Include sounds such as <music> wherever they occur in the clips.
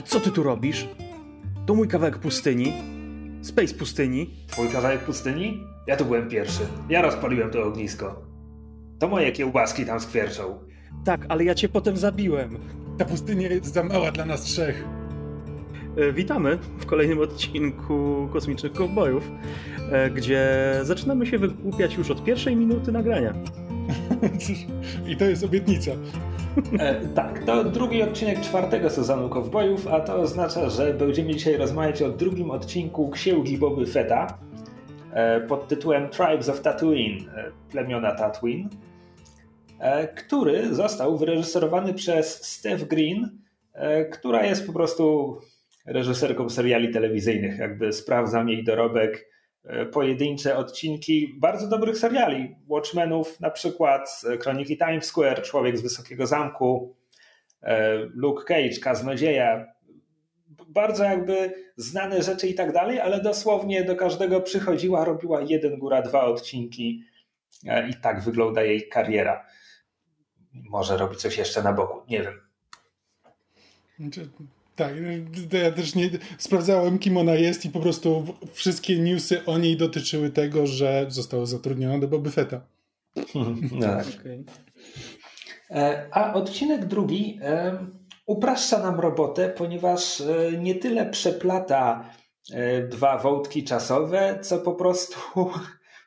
A co ty tu robisz? To mój kawałek pustyni. Space pustyni. Twój kawałek pustyni? Ja tu byłem pierwszy. Ja rozpaliłem to ognisko. To moje kiełbaski tam skwierczą. Tak, ale ja cię potem zabiłem. Ta pustynia jest za mała dla nas trzech. E, witamy w kolejnym odcinku Kosmicznych Kowbojów, e, gdzie zaczynamy się wygłupiać już od pierwszej minuty nagrania. I to jest obietnica. E, tak, to drugi odcinek czwartego sezonu Kowbojów, a to oznacza, że będziemy dzisiaj rozmawiać o drugim odcinku Księgi Boby Fetta e, pod tytułem Tribes of Tatooine, e, plemiona Tatooine, e, który został wyreżyserowany przez Steph Green, e, która jest po prostu reżyserką seriali telewizyjnych. Jakby sprawdzam jej dorobek, pojedyncze odcinki bardzo dobrych seriali. Watchmenów na przykład, e, Kroniki Times Square, Człowiek z Wysokiego Zamku, e, Luke Cage, Kaznodzieja. Bardzo jakby znane rzeczy i tak dalej, ale dosłownie do każdego przychodziła, robiła jeden, góra dwa odcinki i tak wygląda jej kariera. Może robi coś jeszcze na boku, nie wiem. Tak, ja też nie sprawdzałem, kim ona jest i po prostu wszystkie newsy o niej dotyczyły tego, że została zatrudniona do Boby Fetta. <laughs> Tak. Okay. A odcinek drugi e, upraszcza nam robotę, ponieważ e, nie tyle przeplata e, dwa wątki czasowe, co po prostu <laughs>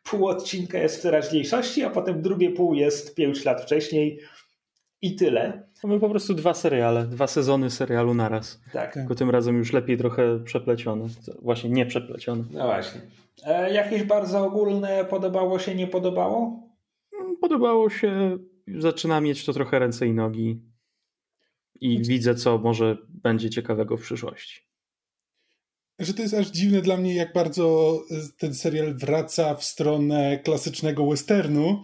pół odcinka jest w teraźniejszości, a potem drugie pół jest pięć lat wcześniej i tyle. Mamy po prostu dwa seriale, dwa sezony serialu naraz. Tak. Tylko tym razem już lepiej trochę przeplecione. Właśnie nie przeplecione. No właśnie. E, jakieś bardzo ogólne podobało się, nie podobało? Podobało się. Zaczyna mieć to trochę ręce i nogi. I znaczy... widzę, co może będzie ciekawego w przyszłości. Że to jest aż dziwne dla mnie, jak bardzo ten serial wraca w stronę klasycznego westernu,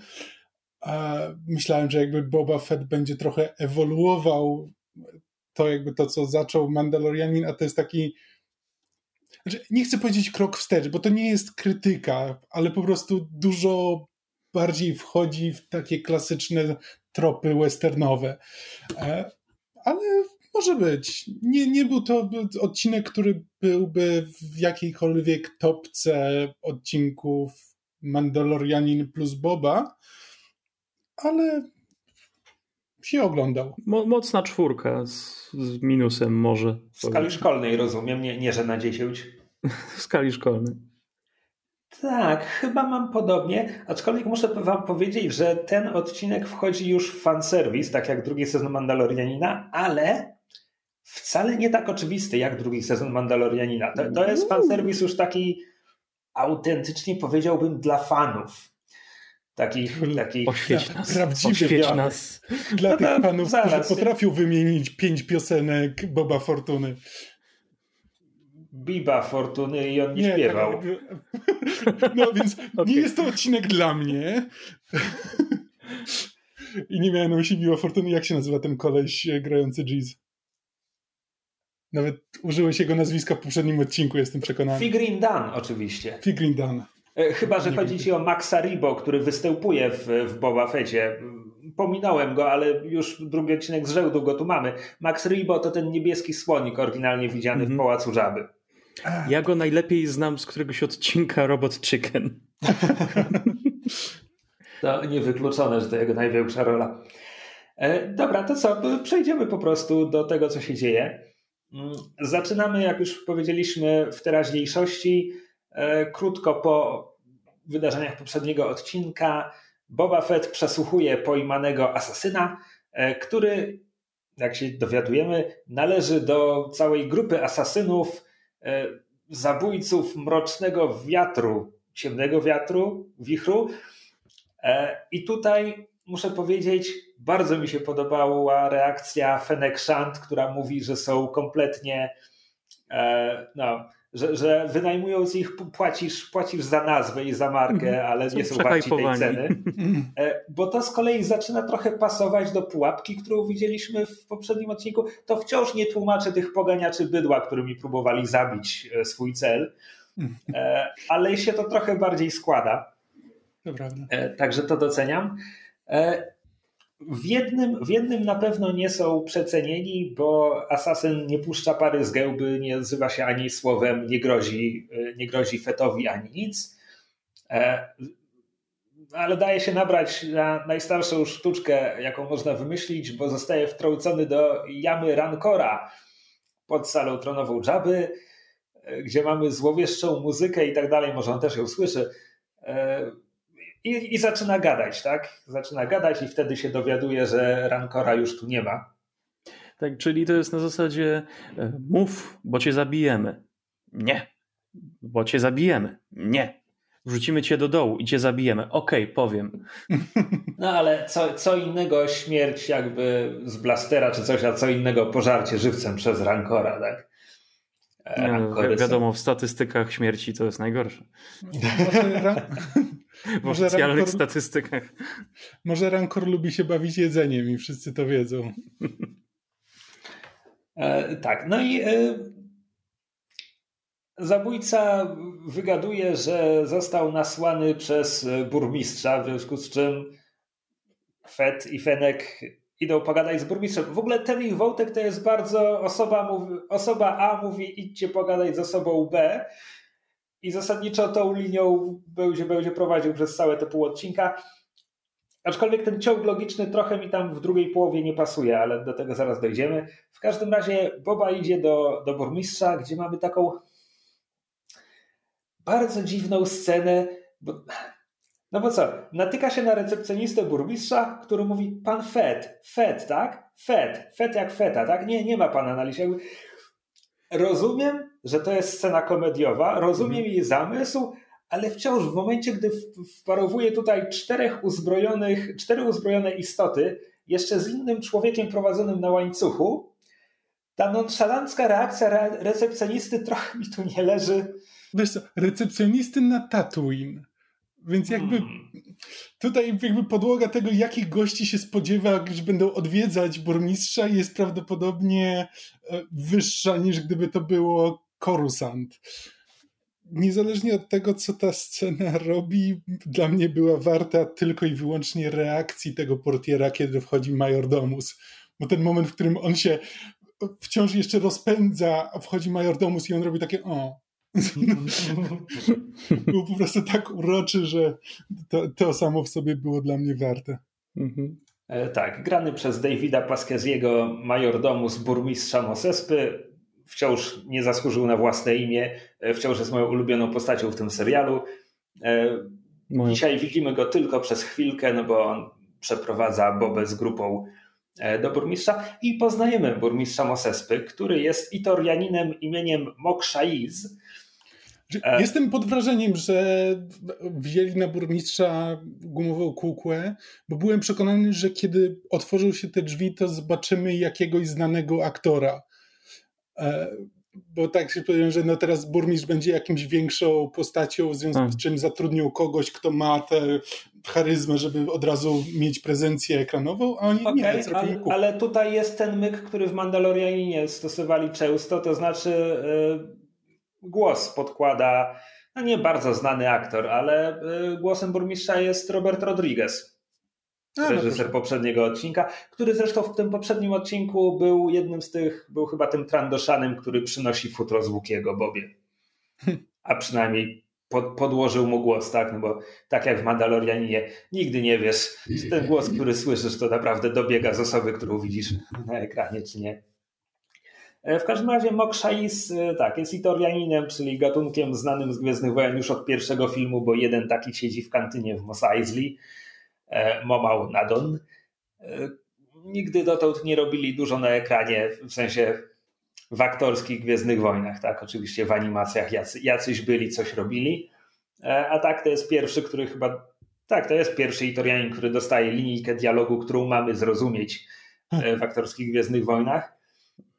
myślałem, że jakby Boba Fett będzie trochę ewoluował to jakby to, co zaczął Mandalorianin, a to jest taki znaczy, nie chcę powiedzieć krok wstecz, bo to nie jest krytyka, ale po prostu dużo bardziej wchodzi w takie klasyczne tropy westernowe. E, ale może być. Nie, nie był to odcinek, który byłby w jakiejkolwiek topce odcinków Mandalorianin plus Boba, ale się oglądał. Mo mocna czwórka z, z, minusem może. W skali szkolnej rozumiem, nie, nie że na 10. <laughs> w skali szkolnej. Tak, chyba mam podobnie, aczkolwiek muszę wam powiedzieć, że ten odcinek wchodzi już w fanserwis, tak jak drugi sezon Mandalorianina, ale wcale nie tak oczywisty jak drugi sezon Mandalorianina. To, to jest fanserwis już taki autentycznie powiedziałbym dla fanów. Taki, taki Oświeć <laughs> nas. Prawdziwy Oświeć nas. Dla no tych panów, zaraz. którzy potrafią wymienić pięć piosenek Boba Fortuny. Biba Fortuny i on nie, nie śpiewał. Tak, no więc okay. <laughs> nie jest to odcinek dla mnie. I nie miałem na myśli Biba Fortuny. Jak się nazywa ten koleś grający Jeez? Nawet użyłeś jego nazwiska w poprzednim odcinku, jestem przekonany. Figrin Dan oczywiście. Figrin Dan. E, chyba, że chodzi ci o Maxa Ribo, który występuje w, w Boba Fecie. Pominąłem go, ale już drugi odcinek z żełdu go tu mamy. Max Ribo to ten niebieski słonik oryginalnie widziany w mhm. Pałacu Żaby. Ja go najlepiej znam z któregoś odcinka Robot Chicken. <laughs> to niewykluczone, że to jego największa rola. E, dobra, to co? Przejdziemy po prostu do tego, co się dzieje. Mm, zaczynamy, jak już powiedzieliśmy, w teraźniejszości. E, krótko po wydarzeniach poprzedniego odcinka Boba Fett przesłuchuje pojmanego asasyna, e, który, jak się dowiadujemy, należy do całej grupy asasynów, e, zabójców mrocznego wiatru, ciemnego wiatru, wichru. I tutaj muszę powiedzieć, bardzo mi się podobała reakcja Fennec Shand, która mówi, że są kompletnie no, że, że wynajmując ich płacisz, płacisz za nazwę i za markę, mhm. ale są nie są warci tej ceny. E, bo to z kolei zaczyna trochę pasować do pułapki, którą widzieliśmy w poprzednim odcinku. To wciąż nie tłumaczy tych poganiaczy bydła, którymi próbowali zabić e, swój cel, e, ale się to trochę bardziej składa. Prawda. Także to doceniam. W jednym, w jednym na pewno nie są przecenieni, bo asasyn nie puszcza pary z gęby, nie nazywa się ani słowem, nie grozi, nie grozi fetowi ani nic. E, ale daje się nabrać na najstarszą sztuczkę, jaką można wymyślić, bo zostaje wtrącony do jamy Rancora pod salą tronową Dżaby, e, gdzie mamy złowieszczą muzykę i tak dalej, może on też ją słyszy. I, I zaczyna gadać, tak? Zaczyna gadać i wtedy się dowiaduje, że Rancora już tu nie ma. Tak, czyli to jest na zasadzie e, mów, bo cię zabijemy. Nie. Bo cię zabijemy. Nie. Wrzucimy cię do dołu i cię zabijemy. Okej, okay, powiem. No ale co, co innego śmierć jakby z blastera czy coś, a co innego pożarcie żywcem przez Rancora, tak? Nie, wiadomo, w statystykach śmierci to jest najgorsze. Może, <laughs> ra... w może oficjalnych Rancor... statystykach. Może Rancor lubi się bawić jedzeniem i wszyscy to wiedzą. E, tak, no i e, zabójca wygaduje, że został nasłany przez burmistrza, w związku z czym Fet i Fenek idą pogadać z burmistrzem. W ogóle ten ich wątek to jest bardzo osoba, mówi, osoba A mówi idźcie pogadać z osobą B i zasadniczo tą linią będzie, będzie prowadził przez całe te pół odcinka. Aczkolwiek ten ciąg logiczny trochę mi tam w drugiej połowie nie pasuje, ale do tego zaraz dojdziemy. W każdym razie Boba idzie do, do burmistrza, gdzie mamy taką bardzo dziwną scenę, bo no bo co, natyka się na recepcjonistę burmistrza, który mówi pan Fed, Fed, tak? Fed, Fed jak Feta, tak? Nie, nie ma pana na liście. Rozumiem, że to jest scena komediowa, rozumiem mhm. jej zamysł, ale wciąż w momencie, gdy wparowuje tutaj czterech uzbrojonych, cztery uzbrojone istoty, jeszcze z innym człowiekiem prowadzonym na łańcuchu, ta nonszalancka reakcja recepcjonisty trochę mi tu nie leży. Wiesz co, recepcjonisty na Tatooine więc jakby hmm. tutaj jakby podłoga tego, jakich gości się spodziewa, że będą odwiedzać burmistrza jest prawdopodobnie e, wyższa niż gdyby to było Korusant. Niezależnie od tego, co ta scena robi, dla mnie była warta tylko i wyłącznie reakcji tego portiera, kiedy wchodzi majordomus. Bo ten moment, w którym on się wciąż jeszcze rozpędza, a wchodzi majordomus i on robi takie o, <laughs> był po prostu tak uroczy, że to, to samo w sobie było dla mnie warte. Mhm. E, tak, grany przez Davida Paskeziego majordomus burmistrza Mosespy wciąż nie zasłużył na własne imię, e, wciąż jest moją ulubioną postacią w tym serialu. E, dzisiaj widzimy go tylko przez chwilkę, no bo on przeprowadza Bobę z grupą do burmistrza i poznajemy burmistrza Mosespy, który jest Itorianinem imieniem Mokshaiz, E, Jestem pod wrażeniem, że wzięli na burmistrza gumową kukłę, bo byłem przekonany, że kiedy otworzył się te drzwi, to zobaczymy jakiegoś znanego aktora. Bo tak się powiem, że no teraz burmistrz będzie jakimś większą postacią, w związku z hmm. czym zatrudnił kogoś, kto ma tę charyzmę, żeby od razu mieć prezencję ekranową, a oni okay, nie, ale, ale tutaj jest ten myk, który w Mandalorianinie stosowali często, to znaczy yy głos podkłada no nie bardzo znany aktor, ale y, głosem burmistrza jest Robert Rodriguez, no reżyser poprzedniego odcinka, który zresztą w tym poprzednim odcinku był jednym z tych, był chyba tym Trandoszanem, który przynosi futro z Łukiego Bobie. A przynajmniej pod, podłożył mu głos, tak? No bo tak jak w Mandalorianinie, nigdy nie wiesz, czy ten głos, który słyszysz, to naprawdę dobiega z osoby, którą widzisz na ekranie, czy nie. E, w każdym razie Mokshais e, tak, jest Itorianinem, czyli gatunkiem znanym z Gwiezdnych Wojen już od pierwszego filmu, bo jeden taki siedzi w kantynie w Mos Eisley, Momał Nadon. Nigdy dotąd nie robili dużo na ekranie, w sensie w aktorskich Gwiezdnych Wojnach, tak? Oczywiście w animacjach jacy, jacyś byli, coś robili. A tak to jest pierwszy, który chyba. Tak, to jest pierwszy Itorianin, który dostaje linijkę dialogu, którą mamy zrozumieć w aktorskich Gwiezdnych Wojnach.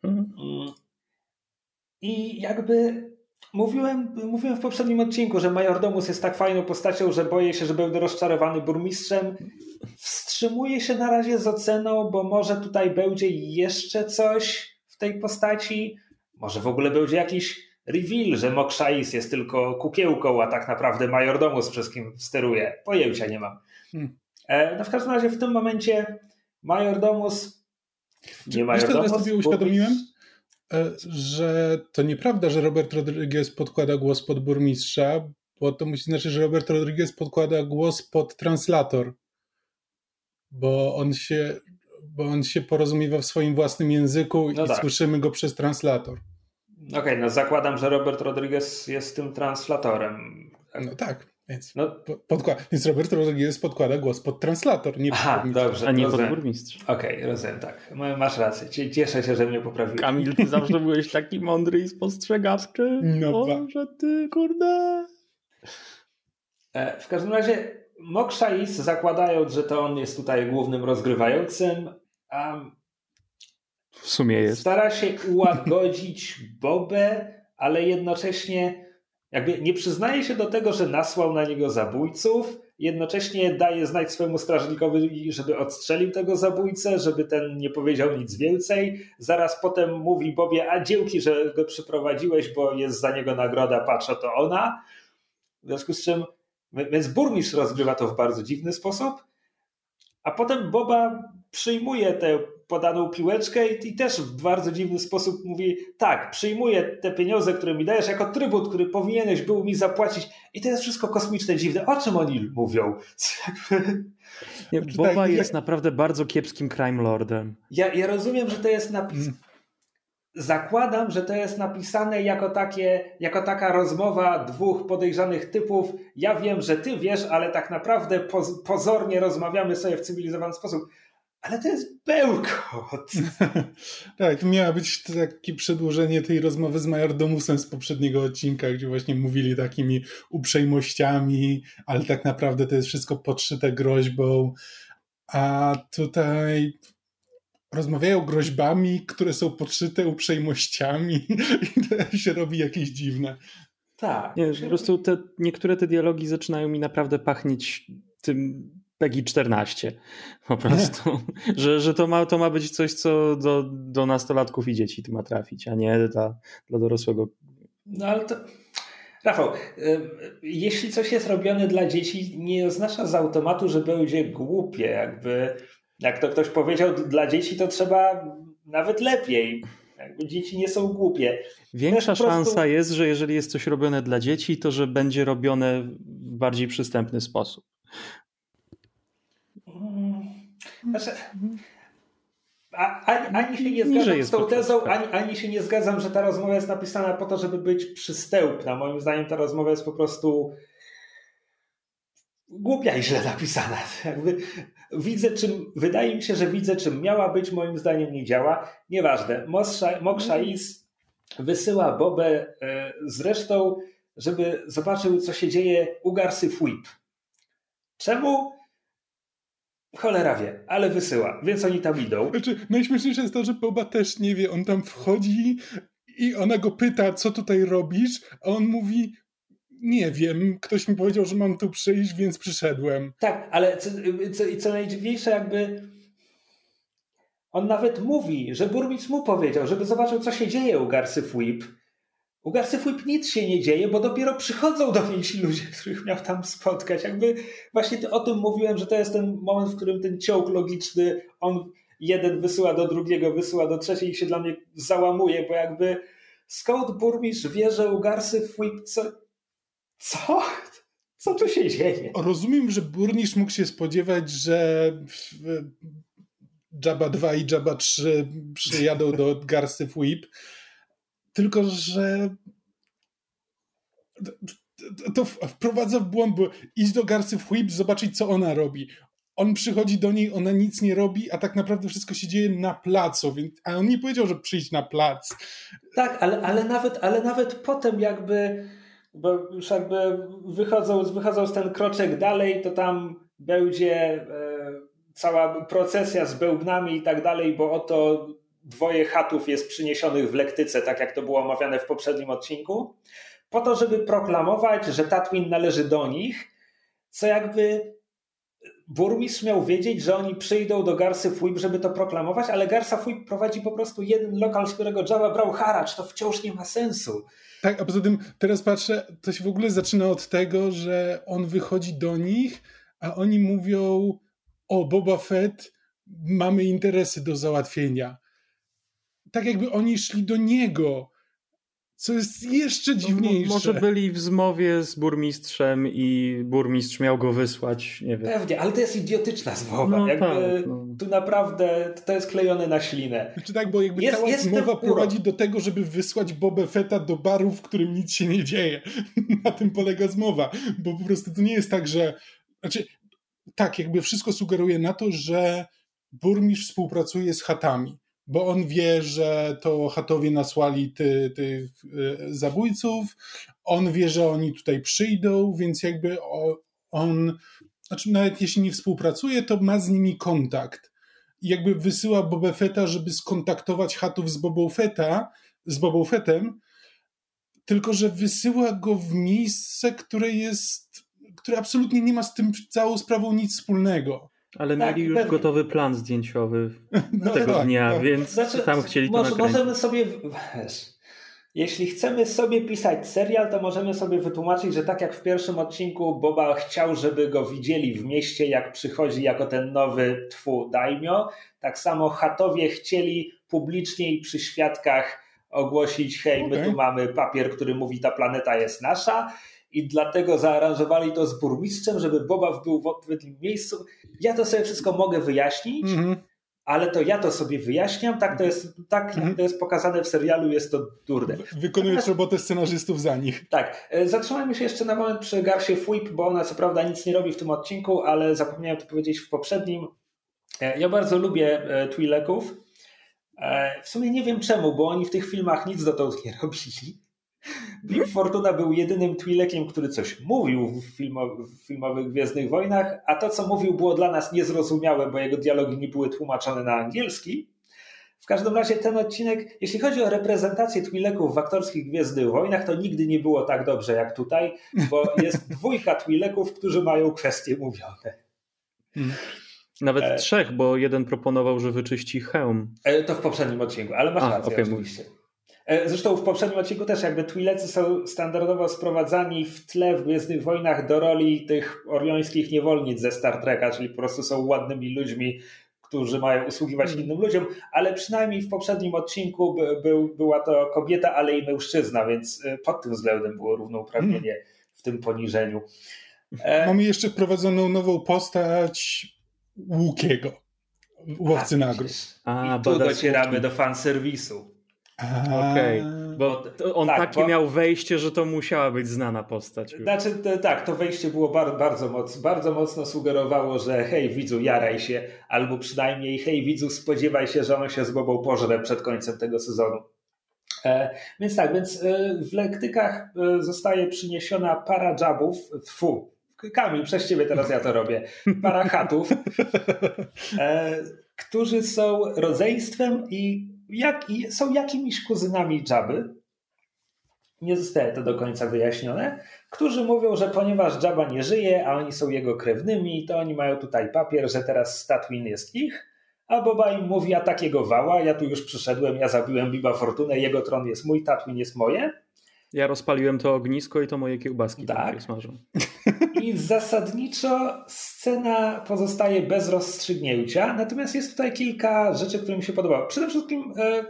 Mhm. I jakby mówiłem, mówiłem w poprzednim odcinku, że Majordomus jest tak fajną postacią, że boję się, że będę rozczarowany burmistrzem. Wstrzymuję się na razie z oceną, bo może tutaj będzie jeszcze coś w tej postaci. Może w ogóle będzie jakiś reveal, że Mokshais jest tylko kukiełką, a tak naprawdę Majordomus wszystkim steruje. Pojęcia nie mam. Hmm. E, no w każdym razie w tym momencie Majordomus nie majordomus. Wiesz, teraz sobie uświadomiłem, że to nieprawda, że Robert Rodriguez podkłada głos pod burmistrza, bo to musi znaczyć, że Robert Rodriguez podkłada głos pod translator, bo on się, bo on się porozumiewa w swoim własnym języku no i tak. słyszymy go przez translator. Okej, okay, no zakładam, że Robert Rodriguez jest tym translatorem. No tak, więc, no. podkłada, więc Robert Rodriguez podkłada głos pod translator, nie Aha, pod dobrze. A nie rozumiem. pod burmistrz. Okej, okay, rozumiem, tak. Masz rację. Cieszę się, że mnie poprawiłeś. Kamil, ty zawsze byłeś taki mądry i spostrzegawczy. No o, że ty, kurde... E, w każdym razie Mokshais, zakładając, że to on jest tutaj głównym rozgrywającym, um, w sumie jest. Stara się ułagodzić Bobę, ale jednocześnie jakby nie przyznaje się do tego, że nasłał na niego zabójców, jednocześnie daje znać swojemu strażnikowi, żeby odstrzelił tego zabójcę, żeby ten nie powiedział nic więcej. Zaraz potem mówi Bobie, a dzięki, że go przyprowadziłeś, bo jest za niego nagroda, patrz, to ona. W związku z czym, więc burmistrz rozgrywa to w bardzo dziwny sposób, a potem Boba przyjmuje tę podaną piłeczkę i, i, też w bardzo dziwny sposób mówi: Tak, przyjmuję te pieniądze, które mi dajesz, jako trybut, który powinieneś był mi zapłacić. I to jest wszystko kosmiczne, dziwne. O czym oni mówią? Nie, Boba tak, jest jak... naprawdę bardzo kiepskim crime lordem. Ja, ja rozumiem, że to jest napis. Mm. Zakładam, że to jest napisane jako, takie, jako taka rozmowa dwóch podejrzanych typów. Ja wiem, że ty wiesz, ale tak naprawdę pozornie rozmawiamy sobie w cywilizowany sposób ale to jest bełkot. <laughs> tak, to miało być takie przedłużenie tej rozmowy z Majordomusem z poprzedniego odcinka, gdzie właśnie mówili takimi uprzejmościami, ale tak naprawdę to jest wszystko podszyte groźbą. A tutaj rozmawiają groźbami, które są podszyte uprzejmościami <laughs> i to się robi jakieś dziwne. Tak. Nie, po prostu te, niektóre te dialogi zaczynają mi naprawdę pachnieć tym PEGI 14 po prostu, <laughs> że, że to, ma, to ma być coś, co do, do nastolatków i dzieci ma trafić, a nie dla, dla dorosłego. No ale to... Rafał, jeśli coś jest robione dla dzieci, nie oznacza z automatu, że będzie głupie. Jakby, jak to ktoś powiedział, dla dzieci to trzeba nawet lepiej. Jakby dzieci nie są głupie. Większa prostu... szansa jest, że jeżeli jest coś robione dla dzieci, to że będzie robione w bardziej przystępny sposób. Znaczy, ani, ani się nie zgadzam z tą tezą, ani, ani się nie zgadzam, że ta rozmowa jest napisana po to, żeby być przystępna. Moim zdaniem ta rozmowa jest po prostu głupia i źle napisana. <laughs> Jakby widzę, czym, wydaje mi się, że widzę, czym miała być, moim zdaniem nie działa. Nieważne. Mokshais wysyła Bobę e, zresztą, żeby zobaczył, co się dzieje u Garsy Whip. Czemu? Cholera wie, ale wysyła, więc oni tam idą. Znaczy, najśmieszniejsze jest to, że Boba też nie wie, on tam wchodzi i ona go pyta, co tutaj robisz, a on mówi, nie wiem, ktoś mi powiedział, że mam tu przyjść, więc przyszedłem. Tak, ale co, co, co najdziwniejsze jakby on nawet mówi, że burmistrz mu powiedział, żeby zobaczył, co się dzieje u Garsy Whip u Garcy nic się nie dzieje, bo dopiero przychodzą do niej ci ludzie, których miał tam spotkać. Jakby właśnie o tym mówiłem, że to jest ten moment, w którym ten ciąg logiczny, on jeden wysyła do drugiego, wysyła do trzeciej i się dla mnie załamuje, bo jakby skąd burmistrz wie, że u Garcy co... Co? Co tu się dzieje? Rozumiem, że burmistrz mógł się spodziewać, że Jabba 2 i Jabba 3 przyjadą do Garcy Whip, tylko, że to wprowadza w błąd, bo iść do Garcy w whip, zobaczyć co ona robi. On przychodzi do niej, ona nic nie robi, a tak naprawdę wszystko się dzieje na placu, więc, a on nie powiedział, że przyjść na plac. Tak, ale, ale, nawet, ale nawet potem jakby, bo już jakby wychodzą, wychodzą ten kroczek dalej, to tam będzie e, cała procesja z bełbnami i tak dalej, bo oto dwoje chatów jest przyniesionych w lektyce, tak jak to było omawiane w poprzednim odcinku, po to, żeby proklamować, że Tatwin należy do nich, co jakby burmistrz miał wiedzieć, że oni przyjdą do Garsy Fuib, żeby to proklamować, ale Garsa Fuib prowadzi po prostu jeden lokal, z którego Java brał haracz. To wciąż nie ma sensu. Tak, a poza tym teraz patrzę, to się w ogóle zaczyna od tego, że on wychodzi do nich, a oni mówią o Boba Fett mamy interesy do załatwienia. Tak jakby oni szli do niego, co jest jeszcze no, dziwniejsze. No, może byli w zmowie z burmistrzem i burmistrz miał go wysłać, nie wiem. Pewnie, ale to jest idiotyczna zmowa. No, jakby tak, no. Tu naprawdę to jest klejone na ślinę. Znaczy tak, bo jakby jest, cała jest zmowa prowadzi do tego, żeby wysłać Boba Fetta do baru, w którym nic się nie dzieje. <laughs> na tym polega zmowa. Bo po prostu to nie jest tak, że... Znaczy, tak, jakby wszystko sugeruje na to, że burmistrz współpracuje z chatami bo on wie, że to chatowie nasłali ty, tych y, zabójców, on wie, że oni tutaj przyjdą, więc jakby on, znaczy nawet jeśli nie współpracuje, to ma z nimi kontakt. I jakby wysyła Boba Fetta, żeby skontaktować chatów z Bobą Fetta, z Bobą tylko że wysyła go w miejsce, które jest, które absolutnie nie ma z tym całą sprawą nic wspólnego. Ale tak, mieli już pewnie. gotowy plan zdjęciowy <laughs> no, tego tak, dnia, tak. więc znaczy, tam chcieli może, to nakręcić. Możemy sobie, wiesz, jeśli chcemy sobie pisać serial, to możemy sobie wytłumaczyć, że tak jak w pierwszym odcinku Boba chciał, żeby go widzieli w mieście, jak przychodzi jako ten nowy twu daimyo, tak samo chatowie chcieli publicznie i przy świadkach ogłosić, hej, okay. my tu mamy papier, który mówi, ta planeta jest nasza i dlatego zaaranżowali to z burmistrzem, żeby Boba był w odpowiednim miejscu. Ja to sobie wszystko mogę wyjaśnić, mm -hmm. ale to ja to sobie wyjaśniam, tak to jest, tak mm -hmm. to jest pokazane w serialu, jest to durne. Wykonujesz robotę scenarzystów za nich. Tak. E, zatrzymajmy się jeszcze na moment przy Garsie Fuip, bo ona co prawda nic nie robi w tym odcinku, ale zapomniałem to powiedzieć w poprzednim. E, ja bardzo lubię e, Twi'leków. W sumie nie wiem czemu, bo oni w tych filmach nic dotąd nie <laughs> robili. Big Fortuna był jedynym Twi'lekiem, który coś mówił w, filmo, w filmowych Gwiezdnych Wojnach, a to, co mówił, było dla nas niezrozumiałe, bo jego dialogi nie były tłumaczone na angielski. W każdym razie ten odcinek, jeśli chodzi o reprezentację Twi'leków w aktorskich Gwiezdnych Wojnach, to nigdy nie było tak dobrze jak tutaj, bo jest <laughs> dwójka Twi'leków, którzy mają kwestie mówione. Hmm. Nawet e... trzech, bo jeden proponował, że wyczyści hełm. E, to w poprzednim odcinku, ale masz a, rację okay, oczywiście. Zresztą w poprzednim odcinku też jakby Twilecy są standardowo sprowadzani w tle w Gwiezdnych Wojnach do roli tych oriońskich niewolnic ze Star Treka, czyli po prostu są ładnymi ludźmi, którzy mają usługiwać mm. innym ludziom, ale przynajmniej w poprzednim odcinku by, był, była to kobieta, ale i mężczyzna, więc e, pod tym względem było równouprawnienie mm. w tym poniżeniu. E... Mamy jeszcze wprowadzoną nową postać Łukiego, łowcy nagród. I tu docieramy do fanserwisu. Okej, okay. bo on tak, takie bo... miał wejście, że to musiała być znana postać. Już. Znaczy, to, tak, to wejście było bardzo, bardzo, mocno, bardzo mocno sugerowało, że hej widzu, jaraj się, albo przynajmniej hej widzu, spodziewaj się, że on się z Bobą pożre przed końcem tego sezonu. E, więc tak, więc e, w lektykach e, zostaje przyniesiona para jabów, tfu, Kamil, przez ciebie teraz ja to robię, para chatów, <laughs> e, którzy są rodzeństwem i jak, są jakimiś kuzynami Jabby, nie zostaje to do końca wyjaśnione, którzy mówią, że ponieważ Jabba nie żyje, a oni są jego krewnymi, to oni mają tutaj papier, że teraz Statwin jest ich, a Boba im mówi, a takiego wała, ja tu już przyszedłem, ja zabiłem Biba Fortunę, jego tron jest mój, Tatwin jest moje. Ja rozpaliłem to ognisko i to moje kiełbaski tak. smażą. I zasadniczo scena pozostaje bez rozstrzygnięcia, natomiast jest tutaj kilka rzeczy, które mi się podobały. Przede wszystkim e,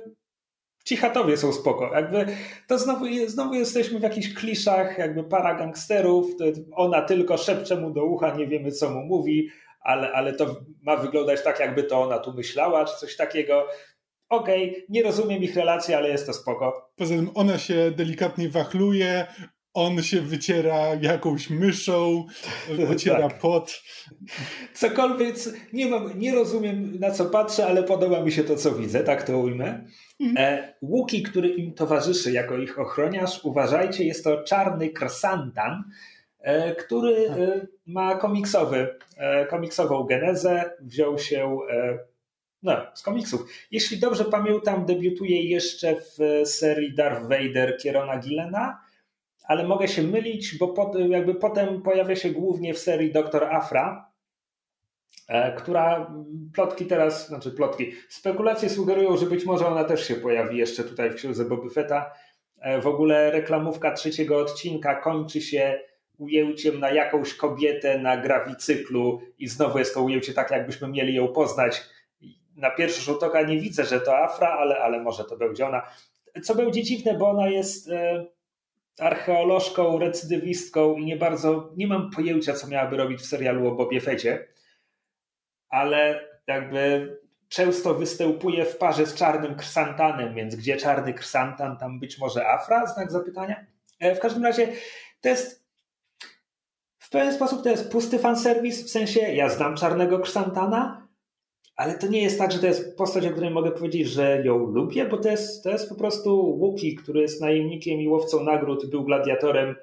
ci chatowie są spoko. Jakby to znowu, znowu jesteśmy w jakichś kliszach, jakby para gangsterów, ona tylko szepcze mu do ucha, nie wiemy co mu mówi, ale, ale to ma wyglądać tak, jakby to ona tu myślała, czy coś takiego okej, okay, nie rozumiem ich relacji, ale jest to spoko. Poza tym ona się delikatnie wachluje, on się wyciera jakąś myszą, <laughs> wyciera tak. pot. Cokolwiek, nie, mam, nie rozumiem na co patrzę, ale podoba mi się to, co widzę, tak to ujmę. Mhm. E, Łuki, który im towarzyszy jako ich ochroniarz, uważajcie, jest to czarny krasantan, e, który e, ma komiksowy, e, komiksową genezę, wziął się e, no, z komiksów. Jeśli dobrze pamiętam, debiutuje jeszcze w serii Darth Vader Kierona Gillena, ale mogę się mylić, bo pot, jakby potem pojawia się głównie w serii Doktor Afra, e, która plotki teraz, znaczy plotki, spekulacje sugerują, że być może ona też się pojawi jeszcze tutaj w książce Boby Fetta. E, w ogóle reklamówka trzeciego odcinka kończy się ujęciem na jakąś kobietę na grawicyklu i znowu jest to ujęcie tak, jakbyśmy mieli ją poznać na pierwszy rzut oka nie widzę, że to Afra, ale, ale może to będzie ona. Co będzie dziwne, bo ona jest e, archeolożką, recydywistką i nie bardzo, nie mam pojęcia, co miałaby robić w serialu o Bobie Fecie, ale jakby często występuje w parze z czarnym krsantanem, więc gdzie czarny krsantan, tam być może Afra? Znak zapytania. E, w każdym razie to jest w pewien sposób to jest pusty fanserwis, w sensie ja znam czarnego krysantana, ale to nie jest tak, że to jest postać, o której mogę powiedzieć, że ją lubię, bo to jest, to jest po prostu Łuki, który jest najemnikiem i łowcą nagród, był gladiatorem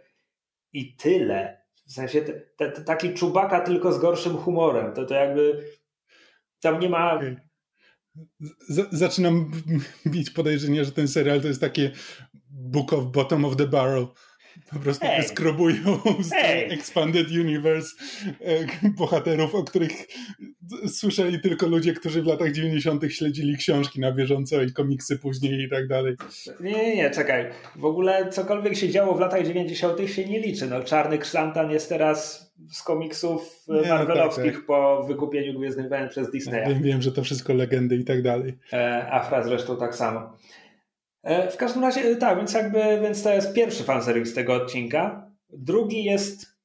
i tyle. W sensie te, te, taki czubaka tylko z gorszym humorem. To, to jakby tam nie ma. Z, zaczynam <laughs> mieć podejrzenie, że ten serial to jest takie Book of Bottom of the Barrel po prostu hey. wyskrobują <laughs> z hey. Expanded Universe e, bohaterów, o których słyszeli tylko ludzie, którzy w latach 90. śledzili książki na bieżąco i komiksy później i tak dalej. Nie, nie, nie, czekaj. W ogóle cokolwiek się działo w latach 90. się nie liczy. No, Czarny Krzyszantan jest teraz z komiksów nie, no marvelowskich no tak, tak. po wykupieniu Gwiezdnych Wojen przez Disneya. Wiem, wiem, że to wszystko legendy i tak dalej. E, Afra zresztą tak samo. E, w każdym razie, e, tak, więc jakby, więc to jest pierwszy fanserwis tego odcinka. Drugi jest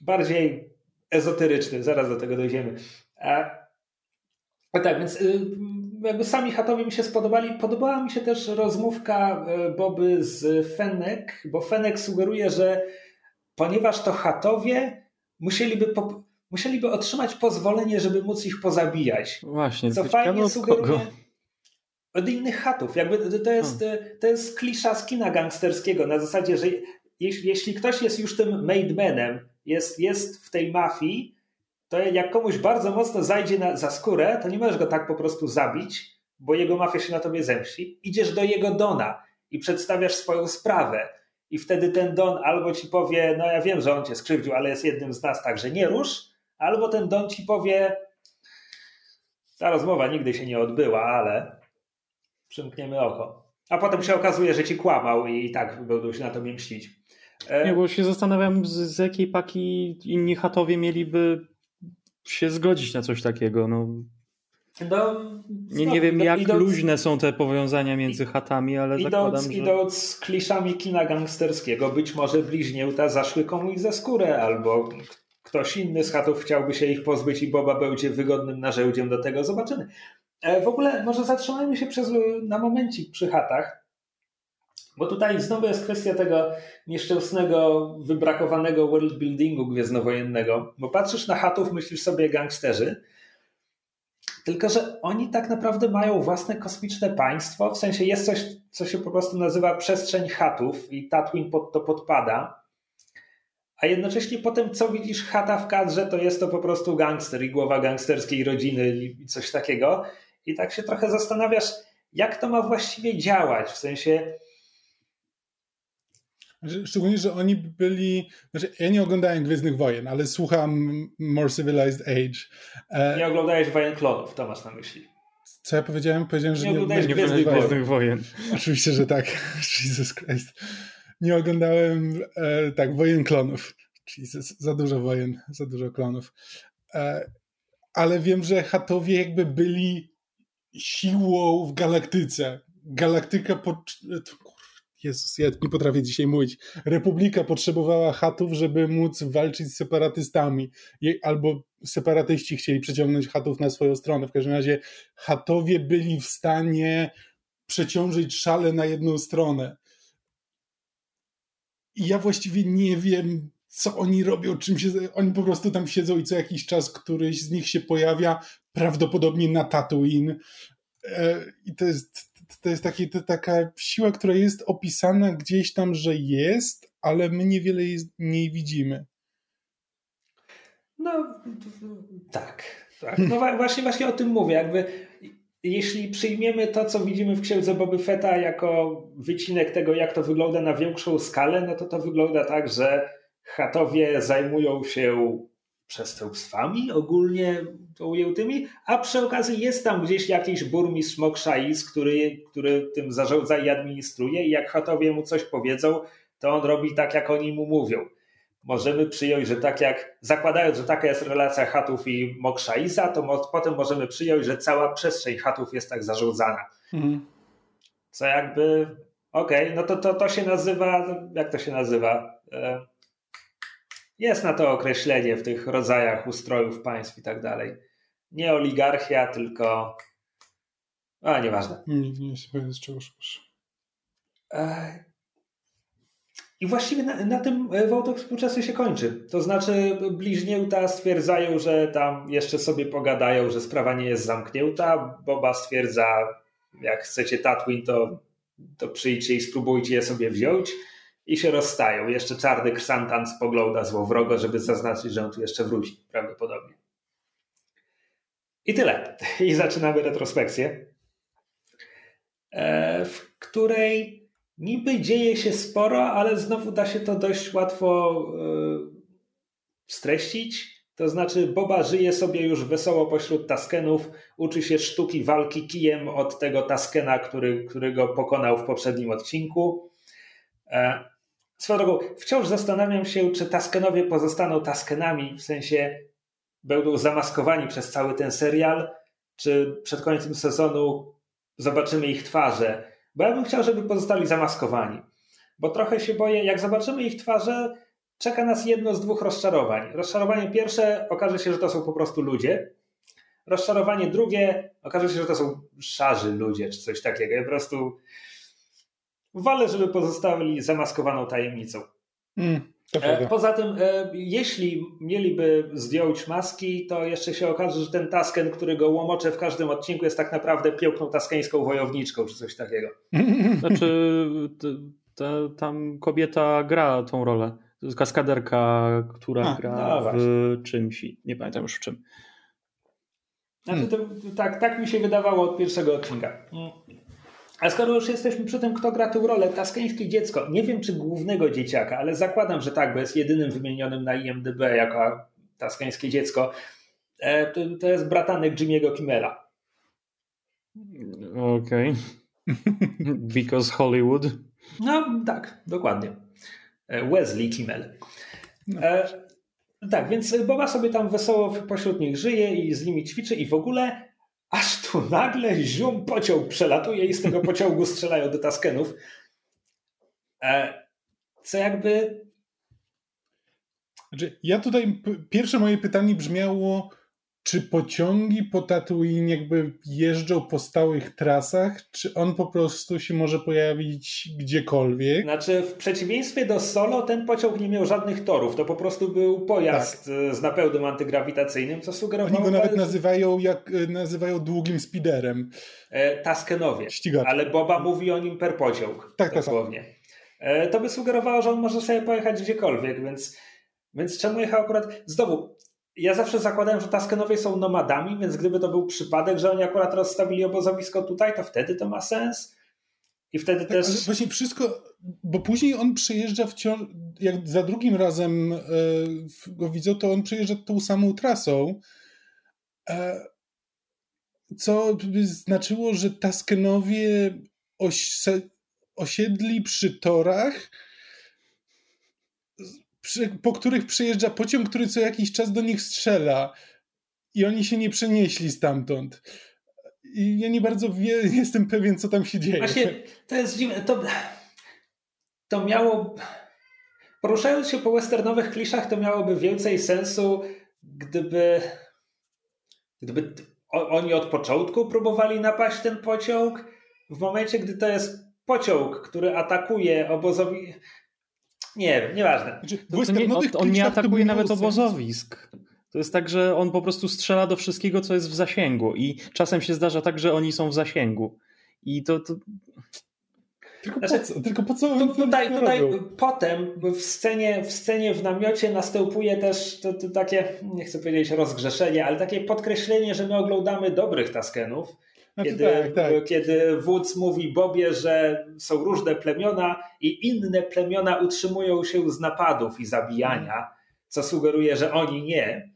bardziej ezoteryczny, zaraz do tego dojdziemy. A, e, tak, więc jakby sami chatowi mi się spodobali. Podobała mi się też rozmówka Boby z Fenek, bo Fenek sugeruje, że ponieważ to chatowie musieliby, po, musieliby otrzymać pozwolenie, żeby móc ich pozabijać. Właśnie, co fajnie sugeruje. Kogo? Od innych chatów. Jakby to jest, hmm. to jest klisza z kina gangsterskiego na zasadzie, że jeśli, jeśli ktoś jest już tym made manem, jest, jest w tej mafii, to jak komuś bardzo mocno zajdzie na, za skórę, to nie możesz go tak po prostu zabić, bo jego mafia się na tobie zemści. Idziesz do jego dona i przedstawiasz swoją sprawę. I wtedy ten don albo ci powie, no ja wiem, że on cię skrzywdził, ale jest jednym z nas, także nie rusz, albo ten don ci powie, ta rozmowa nigdy się nie odbyła, ale przymkniemy oko. A potem się okazuje, że ci kłamał i tak będą się na to mścić. E... Nie, bo się zastanawiam, z, z jakiej paki inni chatowie mieliby się zgodzić na coś takiego. No. No, nie, nie wiem, jak idąc, luźne są te powiązania między chatami, ale idąc, zakładam, że... Idąc z kliszami kina gangsterskiego, być może bliźnięta zaszły komuś za skórę, albo ktoś inny z chatów chciałby się ich pozbyć i Boba będzie wygodnym narzędziem do tego. Zobaczymy. E, w ogóle może zatrzymajmy się przez, na momencik przy chatach, bo tutaj znowu jest kwestia tego nieszczęsnego, wybrakowanego worldbuildingu gwiezdnowojennego, bo patrzysz na chatów, myślisz sobie gangsterzy, tylko że oni tak naprawdę mają własne kosmiczne państwo, w sensie jest coś, co się po prostu nazywa przestrzeń chatów i Tatooine pod to podpada, a jednocześnie potem co widzisz chata w kadrze, to jest to po prostu gangster i głowa gangsterskiej rodziny i coś takiego. I tak się trochę zastanawiasz, jak to ma właściwie działać, w sensie. Szczególnie, że oni byli. Znaczy, ja nie oglądałem Gwiezdnych Wojen, ale słucham More Civilized Age. E, nie oglądałeś Wojen Klonów, to masz na myśli. Co ja powiedziałem? Powiedziałem, że nie, nie oglądałeś Gwiezdnych, Gwiezdnych Wojen. Oczywiście, że tak. <laughs> Jesus Christ. Nie oglądałem e, tak, Wojen Klonów. Jesus, za dużo wojen, za dużo klonów. E, ale wiem, że Hatowie jakby byli siłą w galaktyce. Galaktyka po... Jezus, ja nie potrafię dzisiaj mówić. Republika potrzebowała chatów, żeby móc walczyć z separatystami. Albo separatyści chcieli przeciągnąć chatów na swoją stronę. W każdym razie chatowie byli w stanie przeciążyć szale na jedną stronę. I ja właściwie nie wiem, co oni robią, czym się. Oni po prostu tam siedzą i co jakiś czas któryś z nich się pojawia, prawdopodobnie na Tatooine. E, I to jest, to jest to taka siła, która jest opisana gdzieś tam, że jest, ale my niewiele jej widzimy. No, tak. tak. No właśnie, właśnie o tym mówię. Jakby jeśli przyjmiemy to, co widzimy w księdze Boby Fetta jako wycinek tego, jak to wygląda na większą skalę, no to to wygląda tak, że chatowie zajmują się przestępstwami ogólnie ujętymi, a przy okazji jest tam gdzieś jakiś burmistrz Mokshais, który, który tym zarządza i administruje i jak chatowie mu coś powiedzą, to on robi tak, jak oni mu mówią. możemy przyjąć, że tak jak zakładając, że taka jest relacja chatów i Mokshaisa, to mo potem możemy przyjąć, że cała przestrzeń chatów jest tak zarządzana. Mhm. Co jakby, okej, okay, no to, to to się nazywa, jak to się nazywa? E, jest na to określenie w tych rodzajach ustrojów państw i tak dalej. Nie oligarchia, tylko. A, nieważne. Nie, nie się powiem, z czego szukasz. I właściwie na, na tym e, wątek współczesny się kończy. To znaczy, bliźnięta stwierdzają, że tam jeszcze sobie pogadają, że sprawa nie jest zamknięta. Boba stwierdza, jak chcecie Tatwin, to, to przyjdźcie i spróbujcie je sobie wziąć. I się rozstają. Jeszcze czarny ksantan spogląda złowrogo, żeby zaznaczyć, że on tu jeszcze wróci, prawdopodobnie. I tyle. I zaczynamy retrospekcję, e, w której niby dzieje się sporo, ale znowu da się to dość łatwo e, streścić. To znaczy, Boba żyje sobie już wesoło pośród Taskenów, uczy się sztuki walki kijem od tego Taskena, który, który go pokonał w poprzednim odcinku. Swoją drogą, wciąż zastanawiam się, czy Taskenowie pozostaną Taskenami, w sensie będą zamaskowani przez cały ten serial, czy przed końcem sezonu zobaczymy ich twarze. Bo ja bym chciał, żeby pozostali zamaskowani. Bo trochę się boję, jak zobaczymy ich twarze, czeka nas jedno z dwóch rozczarowań. Rozczarowanie pierwsze okaże się, że to są po prostu ludzie. Rozczarowanie drugie okaże się, że to są szarzy ludzie, czy coś takiego. Ja po prostu wolę, żeby pozostali zamaskowaną tajemnicą. Mm. E, poza tym, e, jeśli mieliby zdjąć maski, to jeszcze się okaże, że ten Tasken, który go łomocze w każdym odcinku, jest tak naprawdę piękną taskeńską wojowniczką, czy coś takiego. <laughs> Znaczy, ta, tam kobieta gra tą rolę. To kaskaderka, która A, gra no w czymś. Nie pamiętam już w czym. Znaczy, to, tak, tak mi się wydawało od pierwszego odcinka. A skoro już jesteśmy przy tym, kto gra tę rolę, taskeńskie dziecko, nie wiem czy głównego dzieciaka, ale zakładam, że tak, bo jest jedynym wymienionym na IMDB jako taskeńskie dziecko, e, to, to jest bratanek Jimmy'ego Kimmela. Okej. Okay. <laughs> Because Hollywood. No tak, dokładnie. E, Wesley Kimmel. E, tak, więc Boba sobie tam wesoło pośród nich żyje i z nimi ćwiczy i w ogóle aż tu nagle zium pociąg przelatuje i z tego pociągu strzelają do Taskenów. E, co jakby... Znaczy, ja tutaj, pierwsze moje pytanie brzmiało, czy pociągi po Tatooine jakby jeżdżą po stałych trasach, czy on po prostu się może pojawić gdziekolwiek? Znaczy, w przeciwieństwie do Solo, ten pociąg nie miał żadnych torów. To po prostu był pojazd tak. E, z napełnym antygrawitacyjnym, co sugerowało... Oni go nawet nazywają, jak, e, nazywają długim speederem. E, Taskenowie. Ścigacz. Ale Boba mówi o nim per pociąg. Tak, dosłownie. Tak, tak. E, to by sugerowało, że on może sobie pojechać gdziekolwiek, więc, więc czemu jechał akurat... Znowu, ja zawsze zakładałem, że Taskenowie są nomadami, więc gdyby to był przypadek, że oni akurat rozstawili obozowisko tutaj, to wtedy to ma sens. I wtedy tak, też. Właśnie wszystko, bo później on przejeżdża wciąż, jak za drugim razem e, go widzą, to on przejeżdża tą samą trasą. E, co by znaczyło, że Taskenowie osiedli przy torach przy, po których przejeżdża pociąg, który co jakiś czas do nich strzela. I oni się nie przenieśli stamtąd. I ja nie bardzo wie, <laughs> jestem pewien, co tam się dzieje. Właśnie to jest dziwne. To, to miało. Poruszając się po westernowych kliszach, to miałoby więcej sensu, gdyby. Gdyby oni od początku próbowali napaść ten pociąg, w momencie, gdy to jest pociąg, który atakuje obozowi. Nie wiem, nieważne. Znaczy, to, to nie, on, on nie atakuje nawet obozowisk. To jest tak, że on po prostu strzela do wszystkiego, co jest w zasięgu. I czasem się zdarza tak, że oni są w zasięgu. I to. to... Tylko, znaczy, po co? Tylko po co to, tutaj, tutaj potem w scenie, w scenie w namiocie następuje też to, to takie, nie chcę powiedzieć rozgrzeszenie, ale takie podkreślenie, że my oglądamy dobrych Taskenów znaczy, kiedy, tak, tak. kiedy wódz mówi Bobie, że są różne plemiona i inne plemiona utrzymują się z napadów i zabijania, co sugeruje, że oni nie.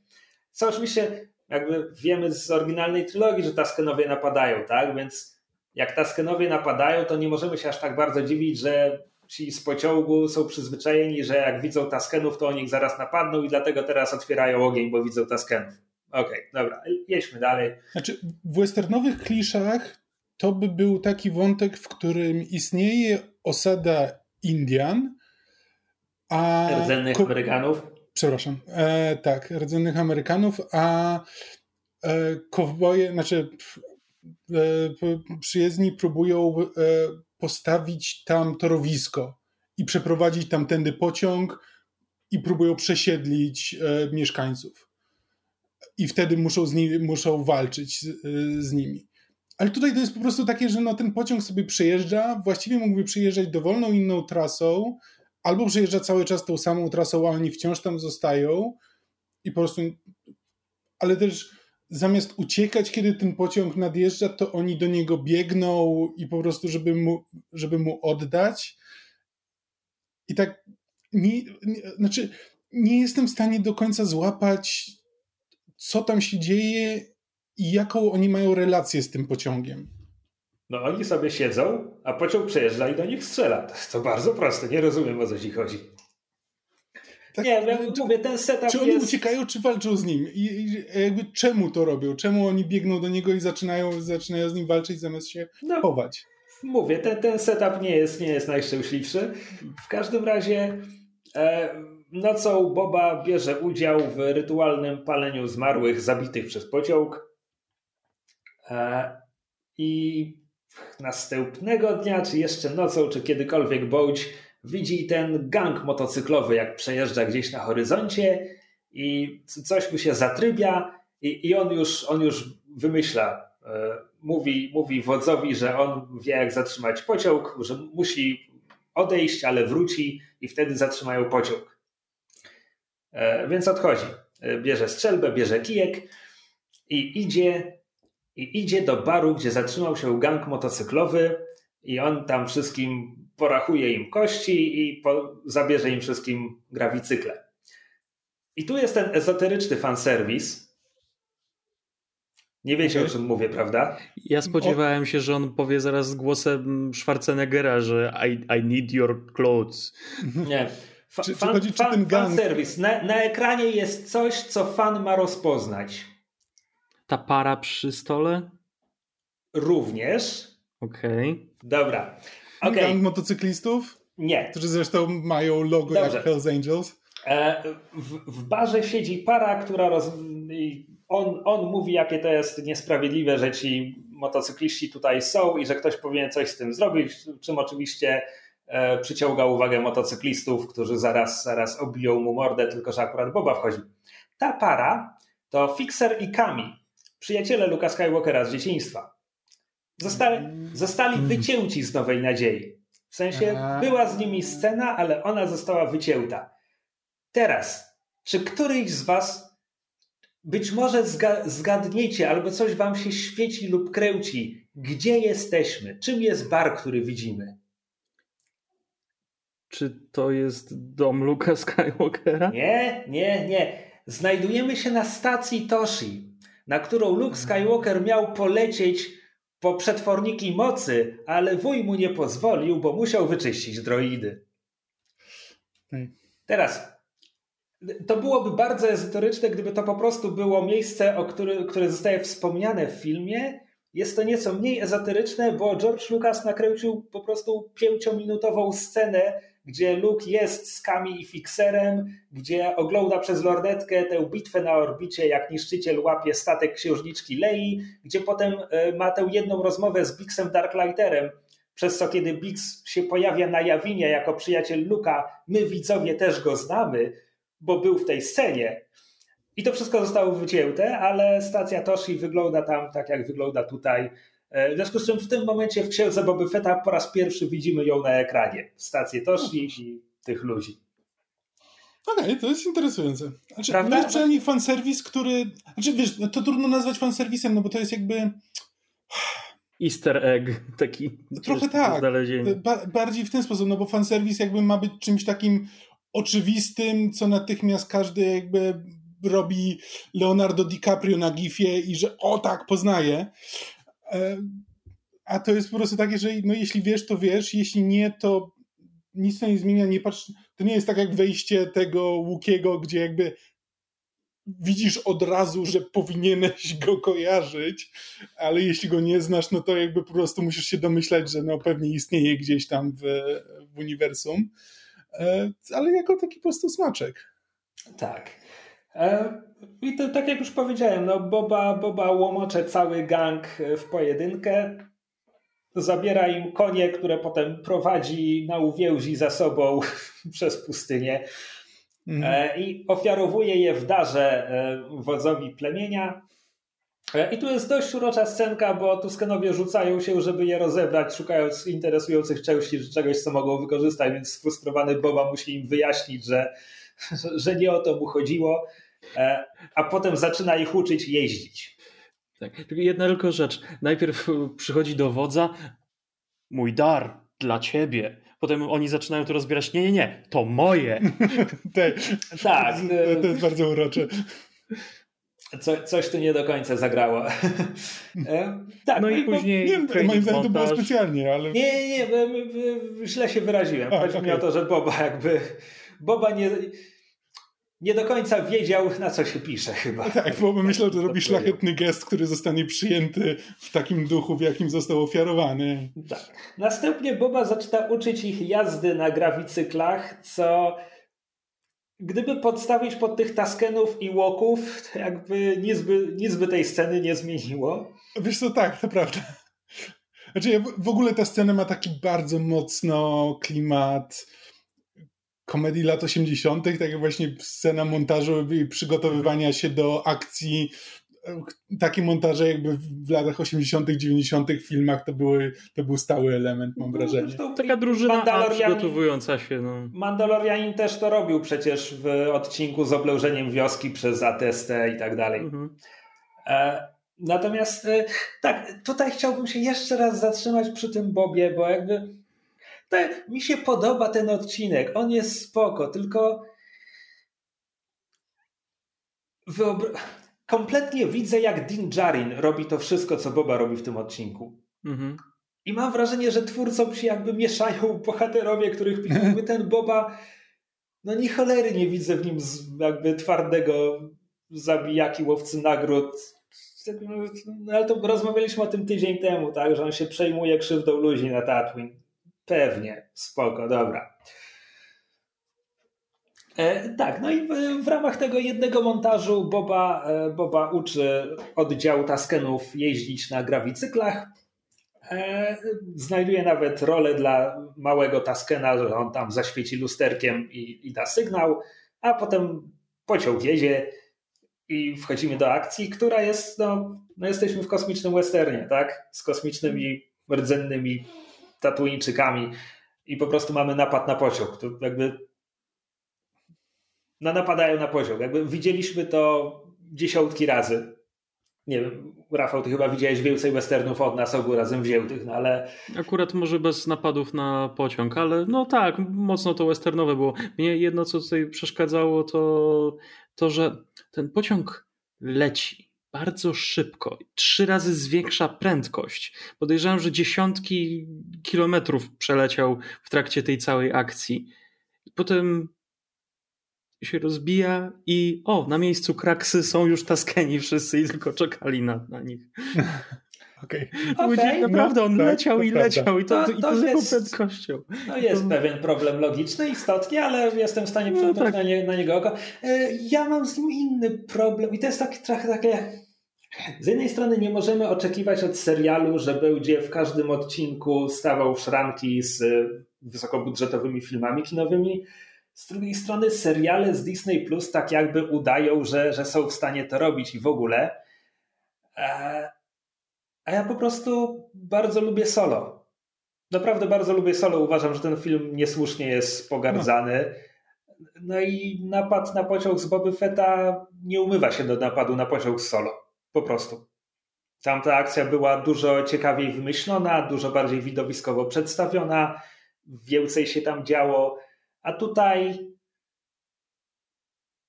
Co oczywiście jakby wiemy z oryginalnej trylogii, że Taskenowie napadają, tak? Więc jak Taskenowie napadają, to nie możemy się aż tak bardzo dziwić, że ci z pociągu są przyzwyczajeni, że jak widzą taskenów, to oni ich zaraz napadną i dlatego teraz otwierają ogień, bo widzą taskenów. Okej, okay, dobra, jedźmy dalej. Znaczy, w westernowych kliszach to by był taki wątek, w którym istnieje osada Indian, a... Rdzennych Amerykanów? Przepraszam, e, tak, rdzennych Amerykanów, a e, kowboje, znaczy e, przyjezdni próbują e, postawić tam torowisko i przeprowadzić tamtędy pociąg i próbują przesiedlić e, mieszkańców. I wtedy muszą, z nimi, muszą walczyć z, e, z nimi. Ale tutaj to jest po prostu takie, że no, ten pociąg sobie przejeżdża, właściwie mógłby przejeżdżać dowolną inną trasą, albo przejeżdża cały czas tą samą trasą, a oni wciąż tam zostają i po prostu. Ale też zamiast uciekać, kiedy ten pociąg nadjeżdża, to oni do niego biegną i po prostu, żeby mu, żeby mu oddać. I tak. Nie, nie, znaczy, nie jestem w stanie do końca złapać, co tam się dzieje i jaką oni mają relację z tym pociągiem. No oni sobie siedzą, a pociąg przejeżdża i do nich strzela. To jest to bardzo proste, nie rozumiem o co ci chodzi. Tak, nie, ja czy, mówię, ten setup Czy oni jest... uciekają, czy walczą z nim? I, I, jakby czemu to robią? Czemu oni biegną do niego i zaczynają, zaczynają z nim walczyć zamiast się no, chować? Mówię, ten, ten setup nie jest, nie jest najszczęśliwszy. W każdym razie e, nocą Boba bierze udział w rytualnym paleniu zmarłych zabitych przez pociąg. E, I następnego dnia, czy jeszcze nocą, czy kiedykolwiek Bołć widzi ten gang motocyklowy, jak przejeżdża gdzieś na horyzoncie i coś mu się zatrybia i, i on, już, on już wymyśla, e, mówi, mówi wodzowi, że on wie jak zatrzymać pociąg, że musi odejść, ale wróci i wtedy zatrzymają pociąg. E, więc odchodzi. E, bierze strzelbę, bierze kijek i idzie i idzie do baru, gdzie zatrzymał się gang motocyklowy i on tam wszystkim porachuje im kości i po, zabierze im wszystkim grawicykle. I tu jest ten ezoteryczny fanserwis. Nie wiecie, o czym mówię, prawda? Ja spodziewałem się, że on powie zaraz z głosem Schwarzeneggera, że I, I need your clothes. Nie. Fa, czy, fan, czy fan, fan Na, na ekranie jest coś, co fan ma rozpoznać. Ta para przy stole? Również. Okej. Okay. Dobra. Okay. Gang motocyklistów? Nie. Którzy zresztą mają logo Dobrze. jak Hells Angels. E, w, w, barze siedzi para, która roz... on, on mówi, jakie to jest niesprawiedliwe, że ci motocykliści tutaj są i że ktoś powinien coś z tym zrobić, czym oczywiście przyciąga uwagę motocyklistów, którzy zaraz, zaraz obiją mu mordę, tylko że akurat Boba wchodzi. Ta para to Fixer i Kami, przyjaciele Luka Skywalkera z dzieciństwa. Zostali, zostali mm. wycięci z Nowej Nadziei. W sensie była z nimi scena, ale ona została wycięta. Teraz, czy któryś z Was być może zgadniecie, albo coś Wam się świeci lub kręci, gdzie jesteśmy? Czym jest bar, który widzimy? Czy to jest dom Luka Skywalkera? Nie, nie, nie. Znajdujemy się na stacji Toshi, na którą Luke Skywalker miał polecieć po przetworniki mocy, ale wuj mu nie pozwolił, bo musiał wyczyścić droidy. Teraz, to byłoby bardzo ezoteryczne, gdyby to po prostu było miejsce, o który, które zostaje wspomniane w filmie. Jest to nieco mniej ezoteryczne, bo George Lucas nakręcił po prostu pięciominutową scenę, gdzie Luke jest z Kami i Fixerem, gdzie ogląda przez lornetkę tę bitwę na orbicie, jak niszczyciel łapie statek księżniczki Lei, gdzie potem e, ma tę jedną rozmowę z Bixem Darklighterem, przez co kiedy Bix się pojawia na Jawinie jako przyjaciel Luka, my widzowie też go znamy, bo był w tej scenie. I to wszystko zostało wycięte, ale stacja Toshi wygląda tam tak, jak wygląda tutaj. E, w związku z czym w tym momencie w księdze Boby Fetta po raz pierwszy widzimy ją na ekranie. Stację Toshi i tych ludzi. Okej, okay, to jest interesujące. Znaczy, Prawda? To jest przynajmniej fanserwis, który... Znaczy, wiesz, no to trudno nazwać fanserwisem, no bo to jest jakby... Easter egg taki. Trochę tak. Ba bardziej w ten sposób, no bo fanserwis jakby ma być czymś takim oczywistym, co natychmiast każdy jakby robi Leonardo DiCaprio na gifie i że o tak, poznaje. E, a to jest po prostu takie, że no jeśli wiesz, to wiesz, jeśli nie, to nic to nie zmienia, nie patrz, to nie jest tak jak wejście tego Łukiego, gdzie jakby widzisz od razu, że powinieneś go kojarzyć, ale jeśli go nie znasz, no to jakby po prostu musisz się domyślać, że no pewnie istnieje gdzieś tam w, w uniwersum, e, ale jako taki po prostu smaczek. Tak. E, I to tak jak już powiedziałem, no Boba, Boba łomocze cały gang w pojedynkę, zabiera im konie, które potem prowadzi na uwięzi za sobą <laughs> przez pustynię mhm. E, i ofiarowuje je w darze e, wodzowi plemienia. I tu jest dość urocza scenka, bo Tuskenowie rzucają się, żeby je rozebrać, szukając interesujących części, czegoś, co mogą wykorzystać, więc sfrustrowany Boba musi im wyjaśnić, że, <laughs> że nie o to mu chodziło. E, a potem zaczyna ich uczyć jeździć. Tak, jedna tylko rzecz. Najpierw przychodzi do wodza, mój dar dla ciebie. Potem oni zaczynają to rozbierać. Nie, nie, nie, to moje. <laughs> tak, tak. To jest bardzo urocze. Co, coś tu nie do końca zagrało. <laughs> E, tak, no i no później. Nie, moim zdaniem to było specjalnie, ale. Nie, nie, nie, źle się wyraziłem. Chodzi okay. mi o to, że Boba jakby. Boba nie nie do końca wiedział, na co się pisze chyba. Tak, bo myślał, że robi szlachetny gest, który zostanie przyjęty w takim duchu, w jakim został ofiarowany. Tak. Następnie Boba zaczyna uczyć ich jazdy na grawicyklach, co gdyby podstawić pod tych taskenów i łoków, to jakby nic by, nic by tej sceny nie zmieniło. Wiesz co, tak, to prawda. Znaczy, w ogóle ta scena ma taki bardzo mocno klimat komedii lat 80., tak jak właśnie scena montażu i przygotowywania się do akcji. Takie montaże jakby w latach 80., 90. filmach to, były, to był stały element, mam no, wrażenie. Zresztą taka drużyna przygotowująca się. No. Mandalorianin też to robił przecież w odcinku z oblężeniem wioski przez ATST i tak dalej. Mhm. E, natomiast e, tak, tutaj chciałbym się jeszcze raz zatrzymać przy tym Bobie, bo jakby tak, mi się podoba ten odcinek, on jest spoko, tylko wyobra... kompletnie widzę, jak Din Djarin robi to wszystko, co Boba robi w tym odcinku. Mhm. I mam wrażenie, że twórcom się jakby mieszają bohaterowie, których <laughs> jakby ten Boba, no ni cholery nie widzę w nim jakby twardego zabijaki, łowcy nagród. No, ale to rozmawialiśmy o tym tydzień temu, tak, że on się przejmuje krzywdą ludzi na Tatooine. Pewnie, spoko, dobra. E, tak, no i w, w, ramach tego jednego montażu Boba, e, Boba uczy oddział Taskenów jeździć na grawicyklach. E, znajduje nawet rolę dla małego Taskena, że on tam zaświeci lusterkiem i, i da sygnał, a potem pociąg jedzie i wchodzimy do akcji, która jest, no, no jesteśmy w kosmicznym westernie, tak? Z kosmicznymi rdzennymi tatuińczykami i po prostu mamy napad na pociąg. To jakby no napadają na pociąg. Jakby widzieliśmy to dziesiątki razy. Nie wiem, Rafał, ty chyba widziałeś więcej westernów od nas obu razem wziętych, no ale... Akurat może bez napadów na pociąg, ale no tak, mocno to westernowe było. Mnie jedno, co tutaj przeszkadzało, to to, że ten pociąg leci bardzo szybko, trzy razy zwiększa prędkość. Podejrzewam, że dziesiątki kilometrów przeleciał w trakcie tej całej akcji. Potem się rozbija i o, na miejscu kraksy są już taskeni wszyscy i tylko czekali na, na nich. <laughs> Okej. Okay. okay. Naprawdę, on no, leciał tak, i leciał i to, to, i to, z jest, prędkością. To jest to... pewien problem logiczny, istotnie, ale jestem w stanie no, tak. na, nie, na, niego oko. E, ja mam z nim inny problem i to jest tak, trochę takie... Z jednej strony nie możemy oczekiwać od serialu, że będzie w każdym odcinku stawał w szranki z wysokobudżetowymi filmami kinowymi. Z drugiej strony seriale z Disney Plus tak jakby udają, że, że są w stanie to robić i w ogóle. A ja po prostu bardzo lubię solo. Naprawdę bardzo lubię solo. Uważam, że ten film niesłusznie jest pogardzany. No i napad na pociąg z Boby Fetta nie umywa się do napadu na pociąg z solo. Po prostu. Tamta akcja była dużo ciekawiej wymyślona, dużo bardziej widowiskowo przedstawiona, więcej się tam działo, a tutaj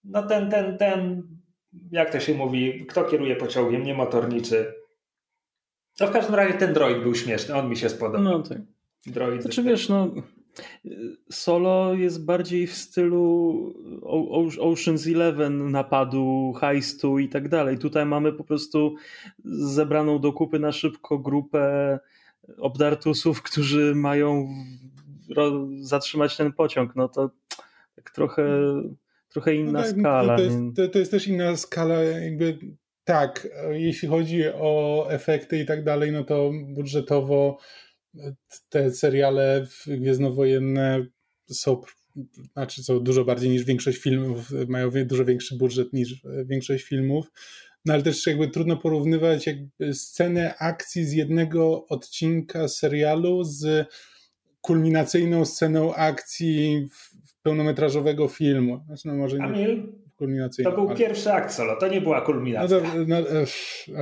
no ten, ten, ten, jak to się mówi, kto kieruje pociągiem, nie motorniczy, no w każdym razie ten droid był śmieszny, on mi się spodobał. No tak. Droid. Znaczy wiesz, no Solo jest bardziej w stylu Ocean's Eleven, napadu, heistu i tak dalej. Tutaj mamy po prostu zebraną do kupy na szybko grupę obdartusów, którzy mają zatrzymać ten pociąg. No to tak trochę, trochę inna no tak, skala. To jest, to, to jest też inna skala, jakby tak, jeśli chodzi o efekty i tak dalej, no to budżetowo te seriale gwiezdnowojenne są, znaczy są dużo bardziej niż większość filmów, mają dużo większy budżet niż większość filmów. No ale też jakby trudno porównywać jakby scenę akcji z jednego odcinka serialu z kulminacyjną sceną akcji pełnometrażowego filmu. Znaczy, no może nie kulminacyjną. To był ale... pierwszy akt solo, to nie była kulminacja. No, no, e,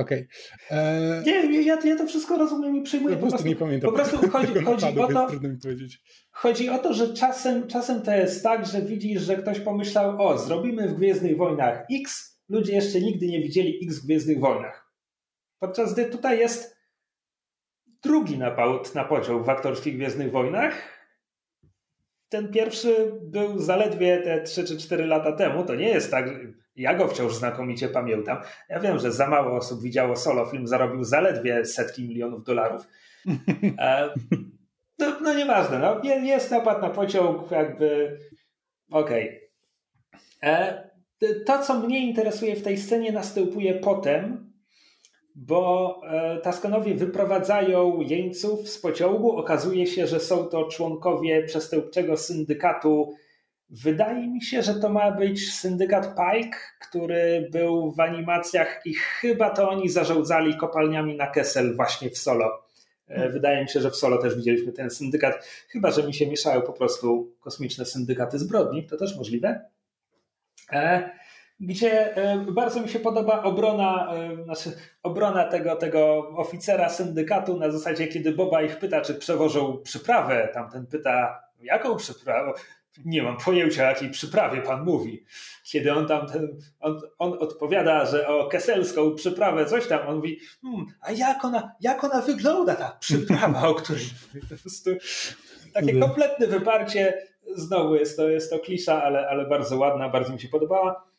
Okej. Okay. E... Nie, ja, ja to wszystko rozumiem i przyjmuję. Ja po, prostu, nie pamiętam. Po prostu chodzi, chodzi napadu, o to, chodzi o to, że czasem, czasem to jest tak, że widzisz, że ktoś pomyślał, o, zrobimy w Gwiezdnych Wojnach X, ludzie jeszcze nigdy nie widzieli X w Gwiezdnych Wojnach. Podczas gdy tutaj jest drugi napad na podział w aktorskich Gwiezdnych Wojnach. Ten pierwszy był zaledwie te 3 czy 4 lata temu. To nie jest tak, ja go wciąż znakomicie pamiętam. Ja wiem, że za mało osób widziało solo. Film zarobił zaledwie setki milionów dolarów. E, no, no nieważne, no, jest napad na pociąg, jakby okej. Okay. E, to, co mnie interesuje w tej scenie, następuje potem, bo e, Taskanowie wyprowadzają jeńców z pociągu. Okazuje się, że są to członkowie przestępczego syndykatu. Wydaje mi się, że to ma być syndykat Pike, który był w animacjach i chyba to oni zarządzali kopalniami na Kessel właśnie w solo. E, hmm. Wydaje mi się, że w solo też widzieliśmy ten syndykat. Chyba, że mi się mieszają po prostu kosmiczne syndykaty zbrodni, to też możliwe. E, gdzie bardzo mi się podoba obrona, znaczy obrona tego, tego oficera syndykatu na zasadzie, kiedy Boba ich pyta, czy przewożą przyprawę, tamten pyta, jaką przyprawę? Nie mam pojęcia, o jakiej przyprawie pan mówi. Kiedy on tam, ten, on, on odpowiada, że o keselską przyprawę, coś tam, on mówi, hmm, a jak ona, jak ona wygląda, ta przyprawa, o której <laughs> po prostu takie kompletne wyparcie. Znowu jest to, jest to klisza, ale, ale bardzo ładna, bardzo mi się podobała.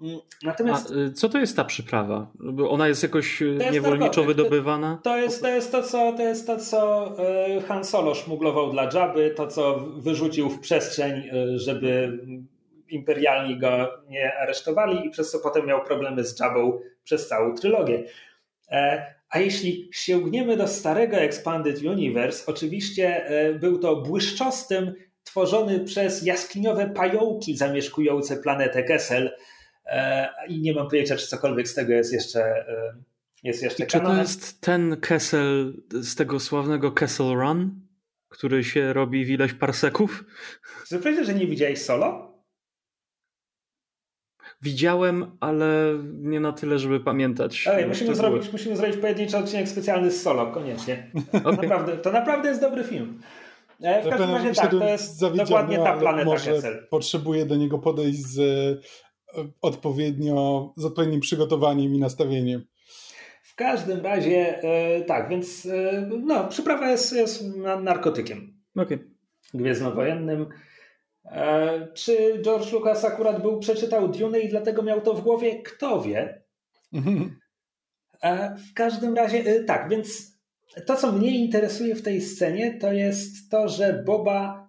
Mm, natomiast. A, y, co to jest ta przyprawa? Ona jest jakoś y, jest niewolniczo wydobywana? To, jest, to, jest to, co, to jest to, co y, Han Solo szmuglował dla Jabby, to, co wyrzucił w przestrzeń, żeby imperialni go nie aresztowali i przez co potem miał problemy z Jabbą przez całą trylogię. E, a jeśli sięgniemy do starego Expanded Universe, oczywiście e, był to błyszczostym, tworzony przez jaskiniowe pająki zamieszkujące planetę Kessel, i nie mam pojęcia, czy cokolwiek z tego jest jeszcze e, jest jeszcze Czy to jest ten Kessel z tego sławnego Kessel Run, który się robi w ileś parseków? Czy powiedzieć, że nie widziałeś solo? Widziałem, ale nie na tyle, żeby pamiętać. Ej, musimy, zrobić, musimy zrobić pojedynczy odcinek specjalny z solo, koniecznie. <laughs> Okay. Naprawdę, to naprawdę jest dobry film. E, w każdym razie tak, to jest dokładnie ta planeta Kessel. Potrzebuję do niego podejść z odpowiednio, z odpowiednim przygotowaniem i nastawieniem. W każdym razie, e, tak, więc e, no, przyprawa jest, jest narkotykiem. Okay. Gwiezdnowojennym. E, czy George Lucas akurat był, przeczytał Dune i dlatego miał to w głowie? Kto wie. w każdym razie, tak, więc to, co mnie interesuje w tej scenie, to jest to, że Boba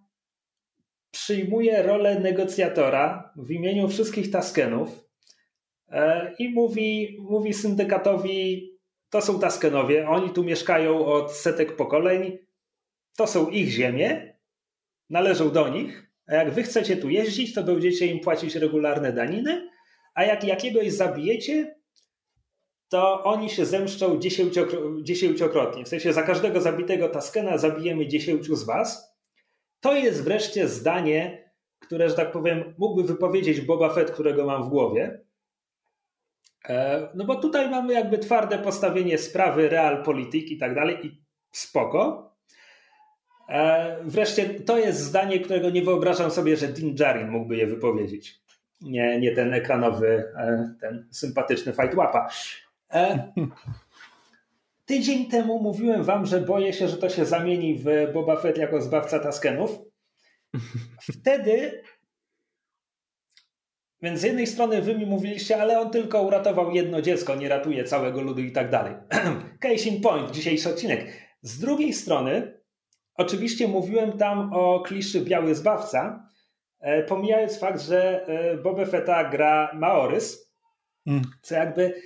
przyjmuje rolę negocjatora w imieniu wszystkich Taskenów e, i mówi, mówi syndykatowi, to są Taskenowie, oni tu mieszkają od setek pokoleń, to są ich ziemie, należą do nich, a jak wy chcecie tu jeździć, to będziecie im płacić regularne daniny, a jak jakiegoś zabijecie, to oni się zemszczą dziesięciokrotnie. W sensie za każdego zabitego Taskena zabijemy dziesięciu z was, to jest wreszcie zdanie, które, że tak powiem, mógłby wypowiedzieć Boba Fett, którego mam w głowie. E, no bo tutaj mamy jakby twarde postawienie sprawy, realpolitik i tak dalej i spoko. E, wreszcie to jest zdanie, którego nie wyobrażam sobie, że Din Djarin mógłby je wypowiedzieć. Nie, nie ten ekranowy, e, ten sympatyczny fight łapa. <laughs> Tydzień temu mówiłem wam, że boję się, że to się zamieni w Boba Fett jako zbawca Taskenów. <laughs> Wtedy więc z jednej strony wy mi mówiliście, ale on tylko uratował jedno dziecko, nie ratuje całego ludu i tak dalej. <clears throat> Case in point, dzisiejszy odcinek. Z drugiej strony, oczywiście mówiłem tam o kliszy Biały Zbawca, e, pomijając fakt, że e, Boba Fetta gra Maorys, mm. co jakby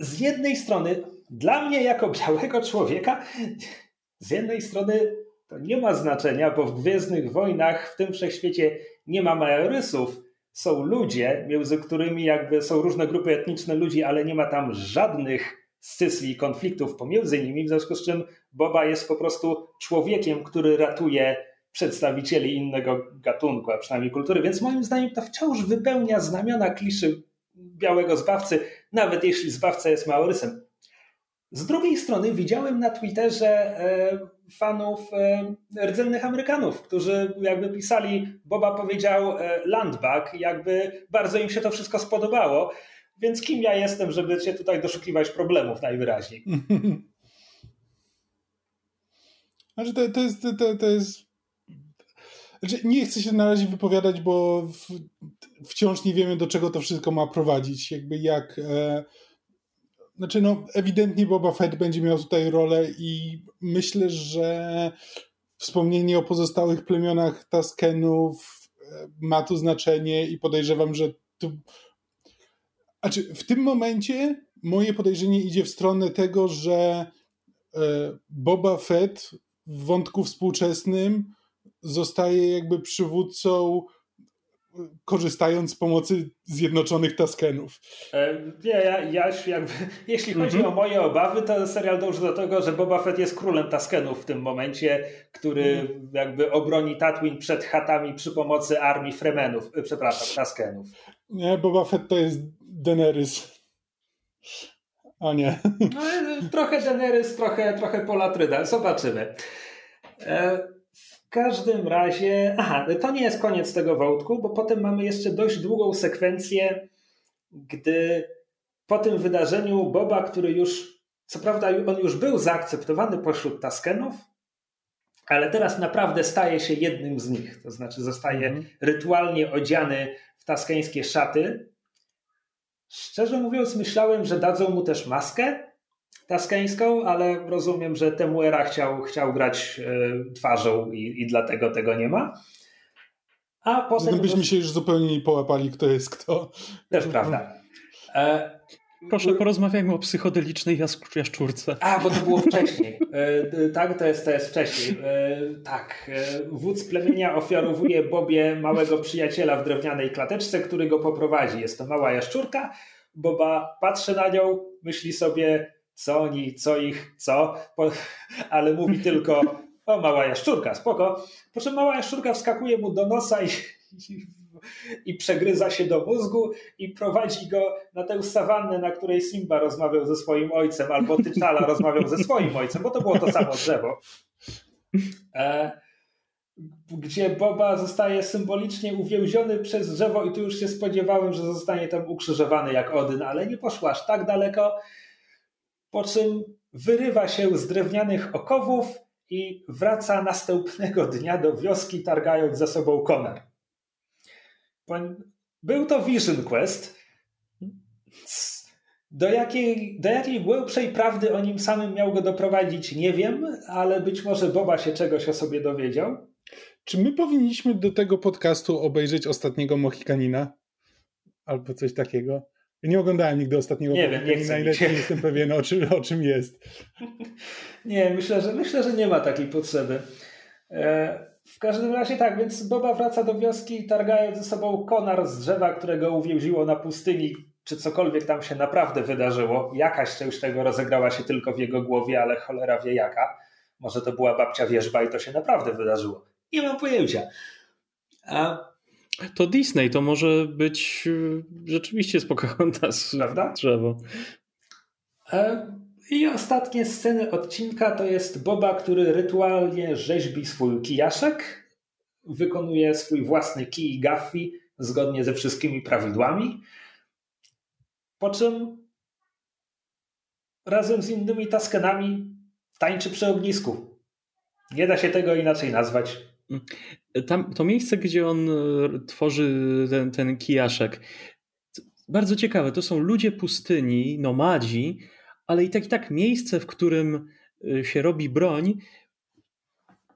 z jednej strony dla mnie jako białego człowieka z jednej strony to nie ma znaczenia, bo w Gwiezdnych Wojnach w tym wszechświecie nie ma majorysów, są ludzie, między którymi jakby są różne grupy etniczne ludzi, ale nie ma tam żadnych scysji i konfliktów pomiędzy nimi, w związku z czym Boba jest po prostu człowiekiem, który ratuje przedstawicieli innego gatunku, a przynajmniej kultury, więc moim zdaniem to wciąż wypełnia znamiona kliszy białego zbawcy, nawet jeśli zbawca jest Maorysem. Z drugiej strony widziałem na Twitterze e, fanów e, rdzennych Amerykanów, którzy jakby pisali, Boba powiedział e, landback, jakby bardzo im się to wszystko spodobało, więc kim ja jestem, żeby się tutaj doszukiwać problemów najwyraźniej. <laughs> Znaczy to, to jest, to, to jest znaczy, nie chcę się na razie wypowiadać, bo w, wciąż nie wiemy, do czego to wszystko ma prowadzić. Jakby jak. E, znaczy, no, ewidentnie Boba Fett będzie miał tutaj rolę i myślę, że wspomnienie o pozostałych plemionach Taskenów e, ma tu znaczenie i podejrzewam, że tu. Znaczy, w tym momencie moje podejrzenie idzie w stronę tego, że e, Boba Fett w wątku współczesnym zostaje jakby przywódcą korzystając z pomocy Zjednoczonych Taskenów. E, nie, ja, ja jakby, <laughs> jeśli chodzi mhm. o moje obawy, to serial dąży do tego, że Boba Fett jest królem Taskenów w tym momencie, który mhm. jakby obroni Tatooine przed chatami przy pomocy armii Fremenów, e, przepraszam, Taskenów. Nie, Boba Fett to jest Daenerys. O nie. No, e, trochę Daenerys, trochę, trochę Polatryda. Zobaczymy. W każdym razie, aha, to nie jest koniec tego wątku, bo potem mamy jeszcze dość długą sekwencję, gdy po tym wydarzeniu Boba, który już, co prawda on już był zaakceptowany pośród Taskenów, ale teraz naprawdę staje się jednym z nich. To znaczy zostaje mm. rytualnie odziany w taskeńskie szaty. Szczerze mówiąc, myślałem, że dadzą mu też maskę, taskeńską, ale rozumiem, że Temuera chciał, chciał grać e, twarzą i, i dlatego tego nie ma. A potem... No byśmy się już zupełnie nie połapali, kto jest kto. Też prawda. E, Proszę, porozmawiajmy o psychodelicznej jaszczurce. A, bo to było wcześniej. E, tak, to jest, to jest wcześniej. E, tak. E, wódz plemienia ofiarowuje Bobie małego przyjaciela w drewnianej klateczce, który go poprowadzi. Jest to mała jaszczurka. Boba patrzy na nią, myśli sobie, co oni, co ich, co, ale mówi tylko o mała jaszczurka, spoko. Po czym mała jaszczurka wskakuje mu do nosa i, i, i przegryza się do mózgu i prowadzi go na tę sawannę, na której Simba rozmawiał ze swoim ojcem, albo T'Challa <laughs> rozmawiał ze swoim ojcem, bo to było to samo drzewo. E, gdzie Boba zostaje symbolicznie uwięziony przez drzewo i tu już się spodziewałem, że zostanie tam ukrzyżowany jak Odyn, ale nie poszło aż tak daleko po czym wyrywa się z drewnianych okowów i wraca następnego dnia do wioski, targając za sobą konar. Był to Vision Quest. Do jakiej, do jakiej głębszej prawdy o nim samym miał go doprowadzić, nie wiem, ale być może Boba się czegoś o sobie dowiedział. Czy my powinniśmy do tego podcastu obejrzeć ostatniego Mohikanina? Albo coś takiego? Nie oglądałem nigdy ostatniego Nie wiem, nie chcę. Nie jestem pewien, o czym, o czym jest. <laughs> nie, myślę że, myślę, że nie ma takiej potrzeby. E, w każdym razie tak, więc Boba wraca do wioski, targając ze sobą konar z drzewa, którego uwięziło na pustyni, czy cokolwiek tam się naprawdę wydarzyło. Jakaś część tego rozegrała się tylko w jego głowie, ale cholera wie jaka. Może to była babcia wierzba i to się naprawdę wydarzyło. Nie mam pojęcia. A to Disney, to może być e, rzeczywiście z Pocahontas <laughs> Prawda? drzewo. E, I ostatnie sceny odcinka to jest Boba, który rytualnie rzeźbi swój kijaszek, wykonuje swój własny kij gaffi zgodnie ze wszystkimi prawidłami, po czym razem z innymi taskenami tańczy przy ognisku. Nie da się tego inaczej nazwać. Tam, to miejsce, gdzie on tworzy ten, ten kijaszek, bardzo ciekawe. To są ludzie pustyni, nomadzi, ale i tak i tak miejsce, w którym się robi broń,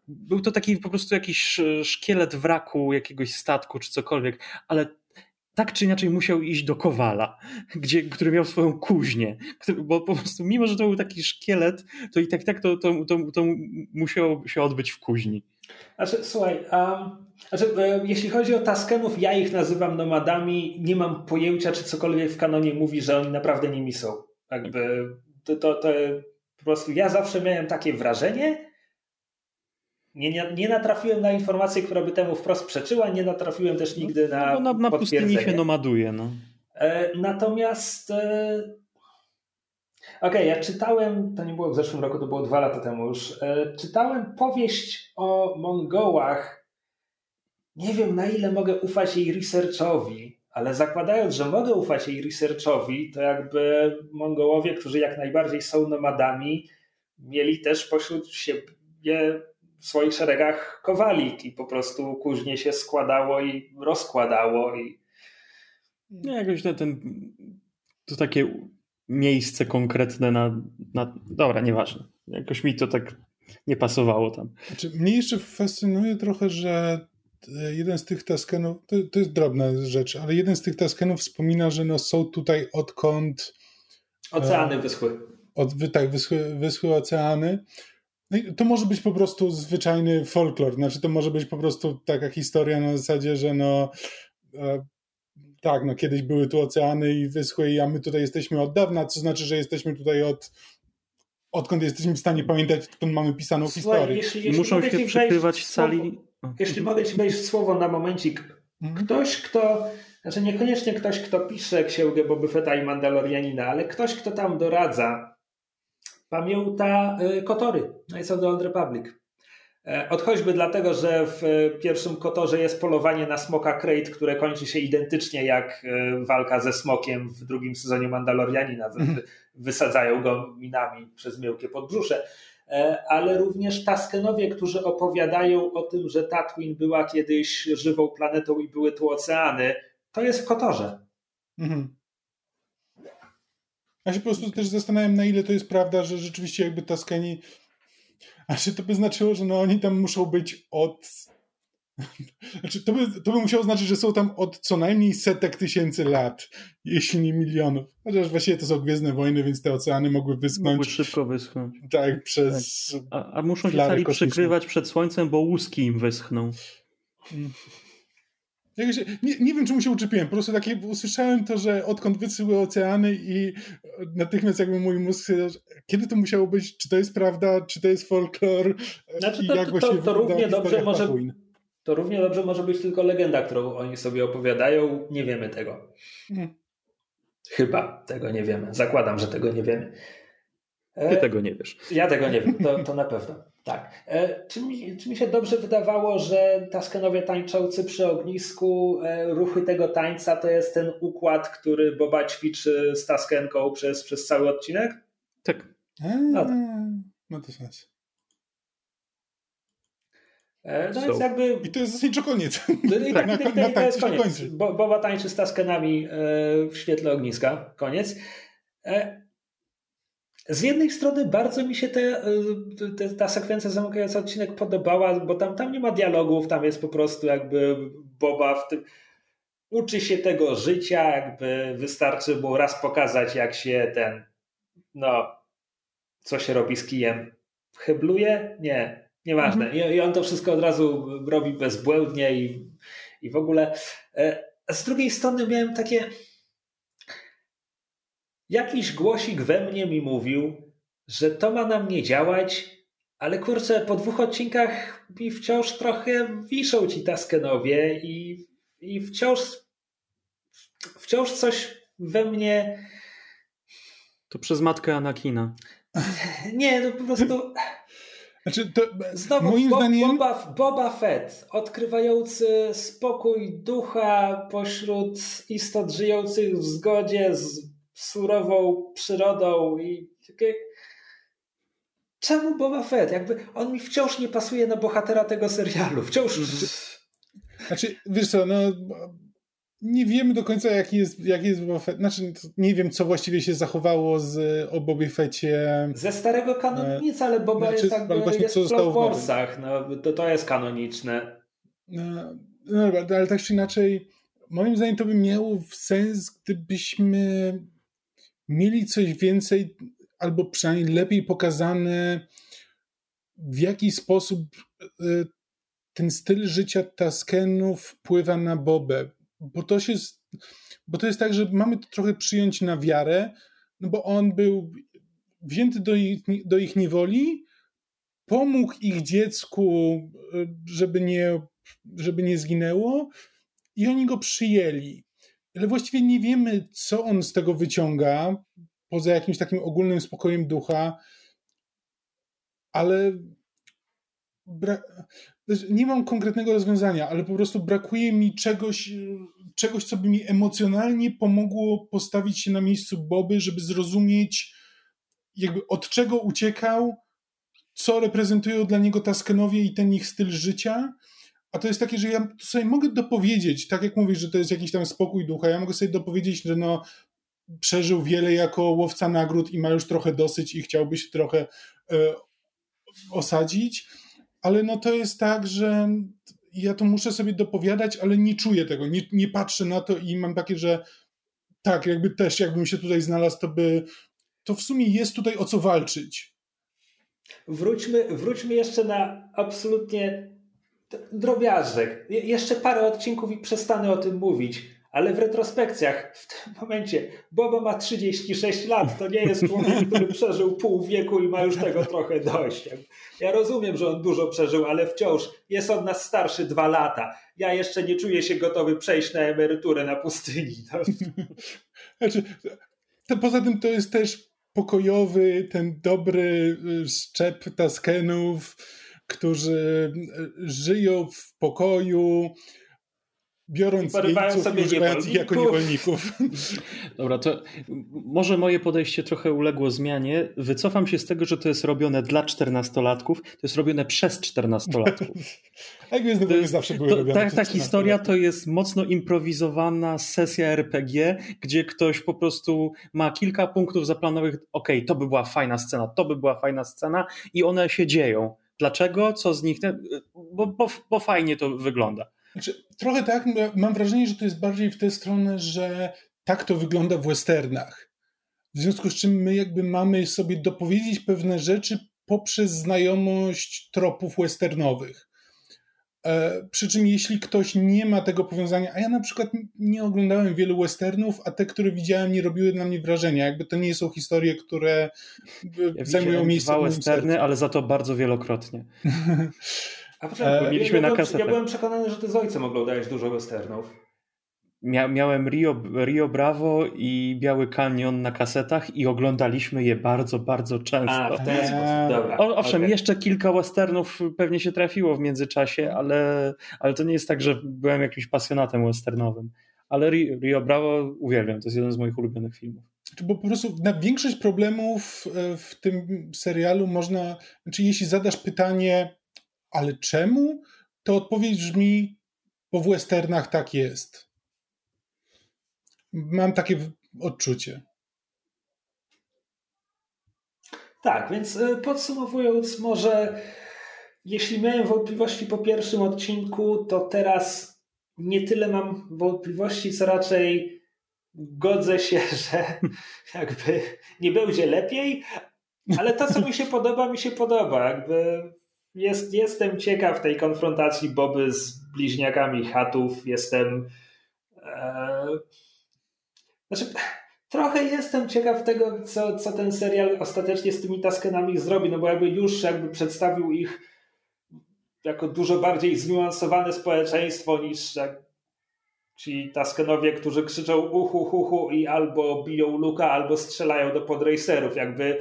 był to taki po prostu jakiś szkielet wraku jakiegoś statku czy cokolwiek, ale tak czy inaczej musiał iść do Kowala, <laughs> gdzie, który miał swoją kuźnię, bo po prostu mimo, że to był taki szkielet, to i tak tak to, to, to, to musiało się odbyć w kuźni. Znaczy, słuchaj, um, znaczy, e, jeśli chodzi o Taskenów, ja ich nazywam nomadami, nie mam pojęcia, czy cokolwiek w kanonie mówi, że oni naprawdę nimi są. Jakby to, to, to po prostu ja zawsze miałem takie wrażenie, nie, nie, nie, natrafiłem na informację, która by temu wprost przeczyła, nie natrafiłem też nigdy na. No, na, na pustyni się nomaduje. No. E, natomiast. Okej, okay, ja czytałem, to nie było w zeszłym roku, to było dwa lata temu już. E, czytałem powieść o Mongołach. Nie wiem, na ile mogę ufać jej researchowi, ale zakładając, że mogę ufać jej researchowi, to jakby Mongołowie, którzy jak najbardziej są nomadami, mieli też pośród siebie w swoich szeregach kowalik i po prostu kuźnie się składało i rozkładało. I... Nie, jakoś ten, ten, to takie miejsce konkretne na, na. Dobra, nieważne. Jakoś mi to tak nie pasowało tam. Znaczy, mnie jeszcze fascynuje trochę, że jeden z tych taskenów, to, to jest drobna rzecz, ale jeden z tych taskenów wspomina, że no są tutaj odkąd. Oceany e, wyschły. Od, tak, wyschły, wyschły oceany. No to może być po prostu zwyczajny folklor, znaczy to może być po prostu taka historia na zasadzie, że no e, tak, no kiedyś były tu oceany i wyschły, a my tutaj jesteśmy od dawna, co znaczy, że jesteśmy tutaj od odkąd jesteśmy w stanie pamiętać, odkąd mamy pisaną Słuchaj, historię. Jeśli, jeśli Muszą się przykrywać sali. Jeśli mogę ci wejść słowo na momencik. Mhm. Ktoś, kto, znaczy niekoniecznie ktoś, kto pisze księgę Boba Fetta i Mandalorianina, ale ktoś, kto tam doradza, pamięta y, Kotory, Knights of the Old Republic. E, odchodźmy dlatego, że w pierwszym Kotorze jest polowanie na smoka Krayt, które kończy się identycznie jak y, walka ze smokiem w drugim sezonie Mandalorianina. Mhm. Wysadzają go minami przez miękkie podbrzusze. E, ale również Taskenowie, którzy opowiadają o tym, że Tatooine była kiedyś żywą planetą i były tu oceany, to jest w Kotorze. Mhm. Ja się po prostu też zastanawiam, na ile to jest prawda, że rzeczywiście jakby Taskeni. A czy to by znaczyło, że no oni tam muszą być od. Znaczy, to, by, to by musiało znaczyć, że są tam od co najmniej setek tysięcy lat, jeśli nie milionów. Chociaż właściwie to są Gwiezdne Wojny, więc te oceany mogły wyschnąć. Mogły szybko wyschnąć. Tak, przez. Tak. A, a, muszą się cali przykrywać przed słońcem, bo łuski im wyschną. Hmm. Nie, nie, wiem, czemu się uczepiłem. Po prostu takie usłyszałem to, że odkąd wysyły oceany i natychmiast jakby mój mózg kiedy to musiało być, czy to jest prawda, czy to jest folklor znaczy, to, to, to, to równie dobrze może To równie dobrze może być tylko legenda, którą oni sobie opowiadają. Nie wiemy tego. Hmm. Chyba tego nie wiemy. Zakładam, że tego nie wiemy. Ty tego nie wiesz. Ja tego nie wiem, to, to na pewno. Tak. E, czy mi, czy mi się dobrze wydawało, że Taskenowie tańczący przy ognisku, e, ruchy tego tańca to jest ten układ, który Boba ćwiczy z Taskenką przez, przez cały odcinek? Tak. No, tak. no to sens. E, no so. więc jakby... I to jest zasadniczo koniec. No I tak, <laughs> na, na, na, to jest koniec. Bo, Boba tańczy z Taskenami w świetle ogniska. Koniec. Z jednej strony bardzo mi się te, te, ta sekwencja zamykająca odcinek podobała, bo tam, tam nie ma dialogów, tam jest po prostu jakby Boba w tym uczy się tego życia, jakby wystarczy było raz pokazać, jak się ten, no, co się robi z kijem. Chybluje? Nie, nieważne. Mhm. I, I on to wszystko od razu robi bezbłędnie i, i w ogóle. E, z drugiej strony miałem takie jakiś głosik we mnie mi mówił, że to ma na mnie działać, ale kurczę, po dwóch odcinkach mi wciąż trochę wiszą ci Taskenowie i, i wciąż wciąż coś we mnie to przez matkę Anakina. Nie, no po prostu znaczy, to, Znowu moim Bob, zdaniem... Boba, Boba Fett, odkrywający spokój ducha pośród istot żyjących w zgodzie z surową przyrodą i takie... czemu Boba Fett? Jakby on mi wciąż nie pasuje na bohatera tego serialu. Wciąż... Znaczy, wiesz co, no nie wiemy do końca, jaki jest, jaki jest Boba Fett. Znaczy, nie wiem, co właściwie się zachowało z, o Bobie Fecie. Ze starego kanonu nic, ale Boba znaczy, jest, jakby, właśnie, jest co w Warsach. No, to, to jest kanoniczne. No, no, ale tak czy inaczej, moim zdaniem to by miało sens, gdybyśmy mieli coś więcej, albo przynajmniej lepiej pokazane, w jaki sposób e, ten styl życia Taskenów wpływa na Bobę bo to się, bo to jest tak, że mamy to trochę przyjąć na wiarę, no bo on był wzięty do ich, do ich niewoli, pomógł ich dziecku, żeby nie, żeby nie zginęło i oni go przyjęli. Ale właściwie nie wiemy, co on z tego wyciąga, poza jakimś takim ogólnym spokojem ducha, ale nie mam konkretnego rozwiązania, ale po prostu brakuje mi czegoś, czegoś, co by mi emocjonalnie pomogło postawić się na miejscu Boby, żeby zrozumieć, jakby od czego uciekał, co reprezentują dla niego Taskenowie i ten ich styl życia. A to jest takie, że ja sobie mogę dopowiedzieć, tak jak mówisz, że to jest jakiś tam spokój ducha, ja mogę sobie dopowiedzieć, że no, przeżył wiele jako łowca nagród i ma już trochę dosyć i chciałby się trochę e, osadzić ale no to jest tak, że ja to muszę sobie dopowiadać, ale nie czuję tego, nie, nie patrzę na to i mam takie, że tak, jakby też jakbym się tutaj znalazł, to by to w sumie jest tutaj o co walczyć. Wróćmy, wróćmy jeszcze na absolutnie drobiazgek. Je, jeszcze parę odcinków i przestanę o tym mówić ale w retrospekcjach w tym <laughs> momencie Boba ma 36 lat. To nie jest człowiek, <laughs> który przeżył pół wieku i ma już tego trochę dość. Ja rozumiem, że on dużo przeżył, ale wciąż jest od nas starszy dwa lata. Ja jeszcze nie czuję się gotowy przejść na emeryturę na pustyni. <laughs> No. Znaczy, to poza tym to jest też pokojowy, ten dobry y, szczep Taskenów, którzy y, żyją w pokoju, biorąc jeńców sobie używając ich jako niewolników. <laughs> Dobra, to może moje podejście trochę uległo zmianie. Wycofam się z tego, że to jest robione dla czternastolatków, to jest robione przez czternastolatków. <laughs> Jak jest, to jest, zawsze były to, robione Ta, ta historia to jest mocno improwizowana sesja RPG, gdzie ktoś po prostu ma kilka punktów zaplanowanych, ok, to by była fajna scena, to by była fajna scena i one się dzieją. Dlaczego? Co z nich? Bo, bo, bo fajnie to wygląda. Znaczy, trochę tak, mam wrażenie, że to jest bardziej w tę stronę, że tak to wygląda w westernach. W związku z czym my jakby mamy sobie dopowiedzieć pewne rzeczy poprzez znajomość tropów westernowych. E, przy czym jeśli ktoś nie ma tego powiązania, a ja na przykład nie oglądałem wielu westernów, a te, które widziałem, nie robiły na mnie wrażenia. Jakby to nie są historie, które ja zajmują miejsce. Dwa westerny, ale za to bardzo wielokrotnie. A poczekaj, e, mieliśmy ja, na kasetę. Ja byłem przekonany, że ty z ojcem oglądałeś dużo westernów. Mia miałem Rio, Rio Bravo i Biały Kanion na kasetach i oglądaliśmy je bardzo, bardzo często. A, w ten sposób, dobra. O, owszem, okay. jeszcze kilka westernów pewnie się trafiło w międzyczasie, ale, ale to nie jest tak, że byłem jakimś pasjonatem westernowym. Ale Rio Bravo uwielbiam, to jest jeden z moich ulubionych filmów. Bo po prostu na większość problemów e, w tym serialu można, znaczy jeśli zadasz pytanie, ale czemu? To odpowiedź brzmi, bo w westernach tak jest. Mam takie odczucie. Tak, więc e, podsumowując, może jeśli miałem wątpliwości po pierwszym odcinku, to teraz nie tyle mam wątpliwości, co raczej godzę się, <laughs> że jakby nie będzie lepiej, ale to, co mi się podoba, mi się podoba. Jakby jest, jestem ciekaw tej konfrontacji Boby z bliźniakami chatów. Jestem. E, znaczy, trochę jestem ciekaw tego, co, co ten serial ostatecznie z tymi Taskenami zrobi, no bo jakby już jakby przedstawił ich jako dużo bardziej zniuansowane społeczeństwo niż ci Taskenowie, którzy krzyczą uhu, uhu i albo biją luka, albo strzelają do podracerów. Jakby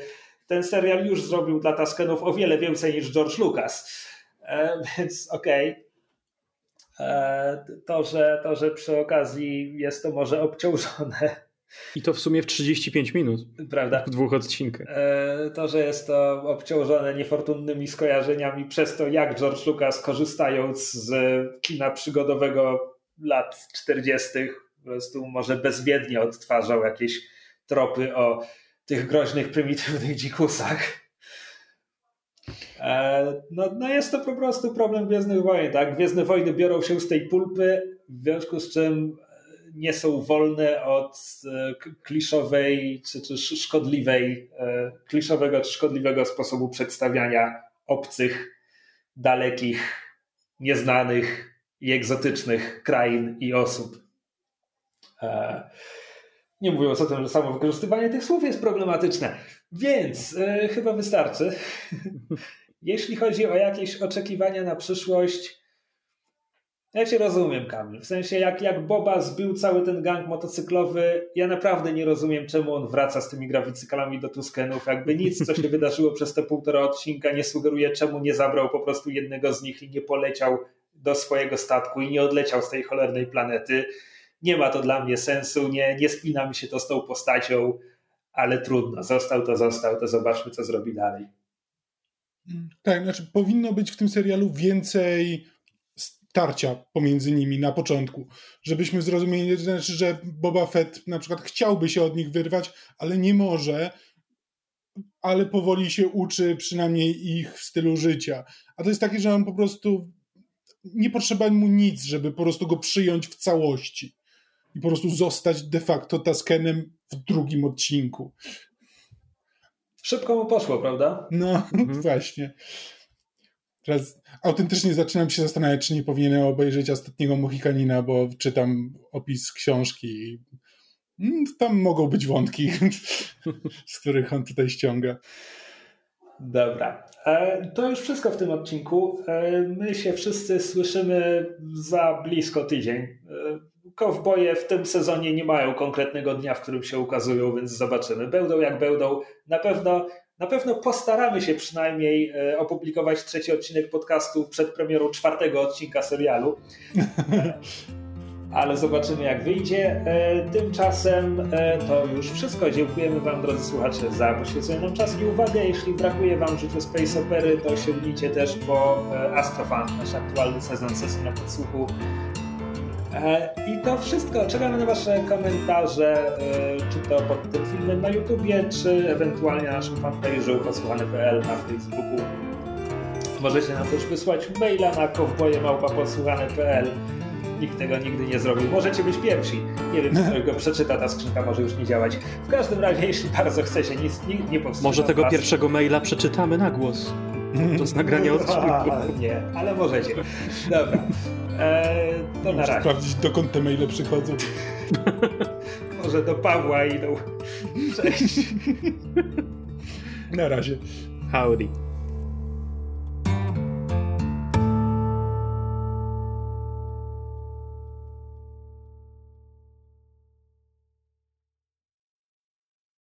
ten serial już zrobił dla Taskenów o wiele więcej niż George Lucas. E, więc okej. Okay. E, to, że, to, że przy okazji jest to może obciążone I to w sumie w 35 minut. Prawda? W dwóch odcinkach. E, to, że jest to obciążone niefortunnymi skojarzeniami przez to, jak George Lucas korzystając z kina przygodowego lat 40. po prostu może bezwiednie odtwarzał jakieś tropy o tych groźnych, prymitywnych dzikusach. E, no, no jest to po prostu problem Gwiezdnych Wojen. Tak? Gwiezdne Wojny biorą się z tej pulpy, w związku z czym nie są wolne od e, kliszowej czy, czy szkodliwej, e, kliszowego czy szkodliwego sposobu przedstawiania obcych, dalekich, nieznanych i egzotycznych krain i osób. Nie mówiąc o tym, że samo wykorzystywanie tych słów jest problematyczne. Więc chyba wystarczy. <laughs> Jeśli chodzi o jakieś oczekiwania na przyszłość, ja cię rozumiem, Kamil. W sensie, jak, jak Boba zbił cały ten gang motocyklowy, ja naprawdę nie rozumiem, czemu on wraca z tymi grawicykalami do Tuskenów. Jakby nic, co się <laughs> wydarzyło przez te półtora odcinka, nie sugeruje, czemu nie zabrał po prostu jednego z nich i nie poleciał do swojego statku i nie odleciał z tej cholernej planety. Nie ma to dla mnie sensu, nie, nie spina mi się to z tą postacią, ale trudno. Został to został, to zobaczmy, co zrobi dalej. Tak, znaczy powinno być w tym serialu więcej starcia pomiędzy nimi na początku, żebyśmy zrozumieli, znaczy, że Boba Fett na przykład chciałby się od nich wyrwać, ale nie może, ale powoli się uczy przynajmniej ich stylu życia. A to jest takie, że on po prostu nie potrzeba mu nic, żeby po prostu go przyjąć w całości i po prostu zostać de facto Taskenem w drugim odcinku. Szybko mu poszło, prawda? No, mhm. <laughs> właśnie. Teraz autentycznie zaczynam się zastanawiać, czy nie powinienem obejrzeć ostatniego Mohikanina, bo czytam opis książki mm, tam mogą być wątki, <laughs> z których on tutaj ściąga. Dobra. E, to już wszystko w tym odcinku. E, my się wszyscy słyszymy za blisko tydzień. E, kowboje w tym sezonie nie mają konkretnego dnia, w którym się ukazują, więc zobaczymy. Będą jak będą. Na pewno, na pewno postaramy się przynajmniej opublikować trzeci odcinek podcastu przed premierą czwartego odcinka serialu. <laughs> ale zobaczymy jak wyjdzie. E, tymczasem e, to już wszystko. Dziękujemy Wam, drodzy słuchacze, za poświęcenie nam czas i uwagę. Jeśli brakuje Wam życiu Space Opery, to sięgnijcie też po e, Astrofan, nasz aktualny sezon sesji na podsłuchu. I to wszystko. Czekamy na Wasze komentarze, czy to pod tym filmem na YouTubie, czy ewentualnie na naszym fanpage'u podsłuchany.pl na Facebooku. Możecie nam też wysłać maila na kowbojemałpa.podsłuchany.pl Nikt tego nigdy nie zrobił. Możecie być pierwsi. Nie wiem, czy <laughs> go przeczyta, ta skrzynka może już nie działać. W każdym razie, jeśli bardzo chcecie, nic nie, nie Może tego was. pierwszego maila przeczytamy na głos. To z <laughs> nagrania odcinku. <laughs> nie, ale możecie. Dobra. Eee, to na razie. sprawdzić, dokąd te maile przychodzą. <laughs> Może do Pawła idą. Cześć. <laughs> Na razie. Howdy.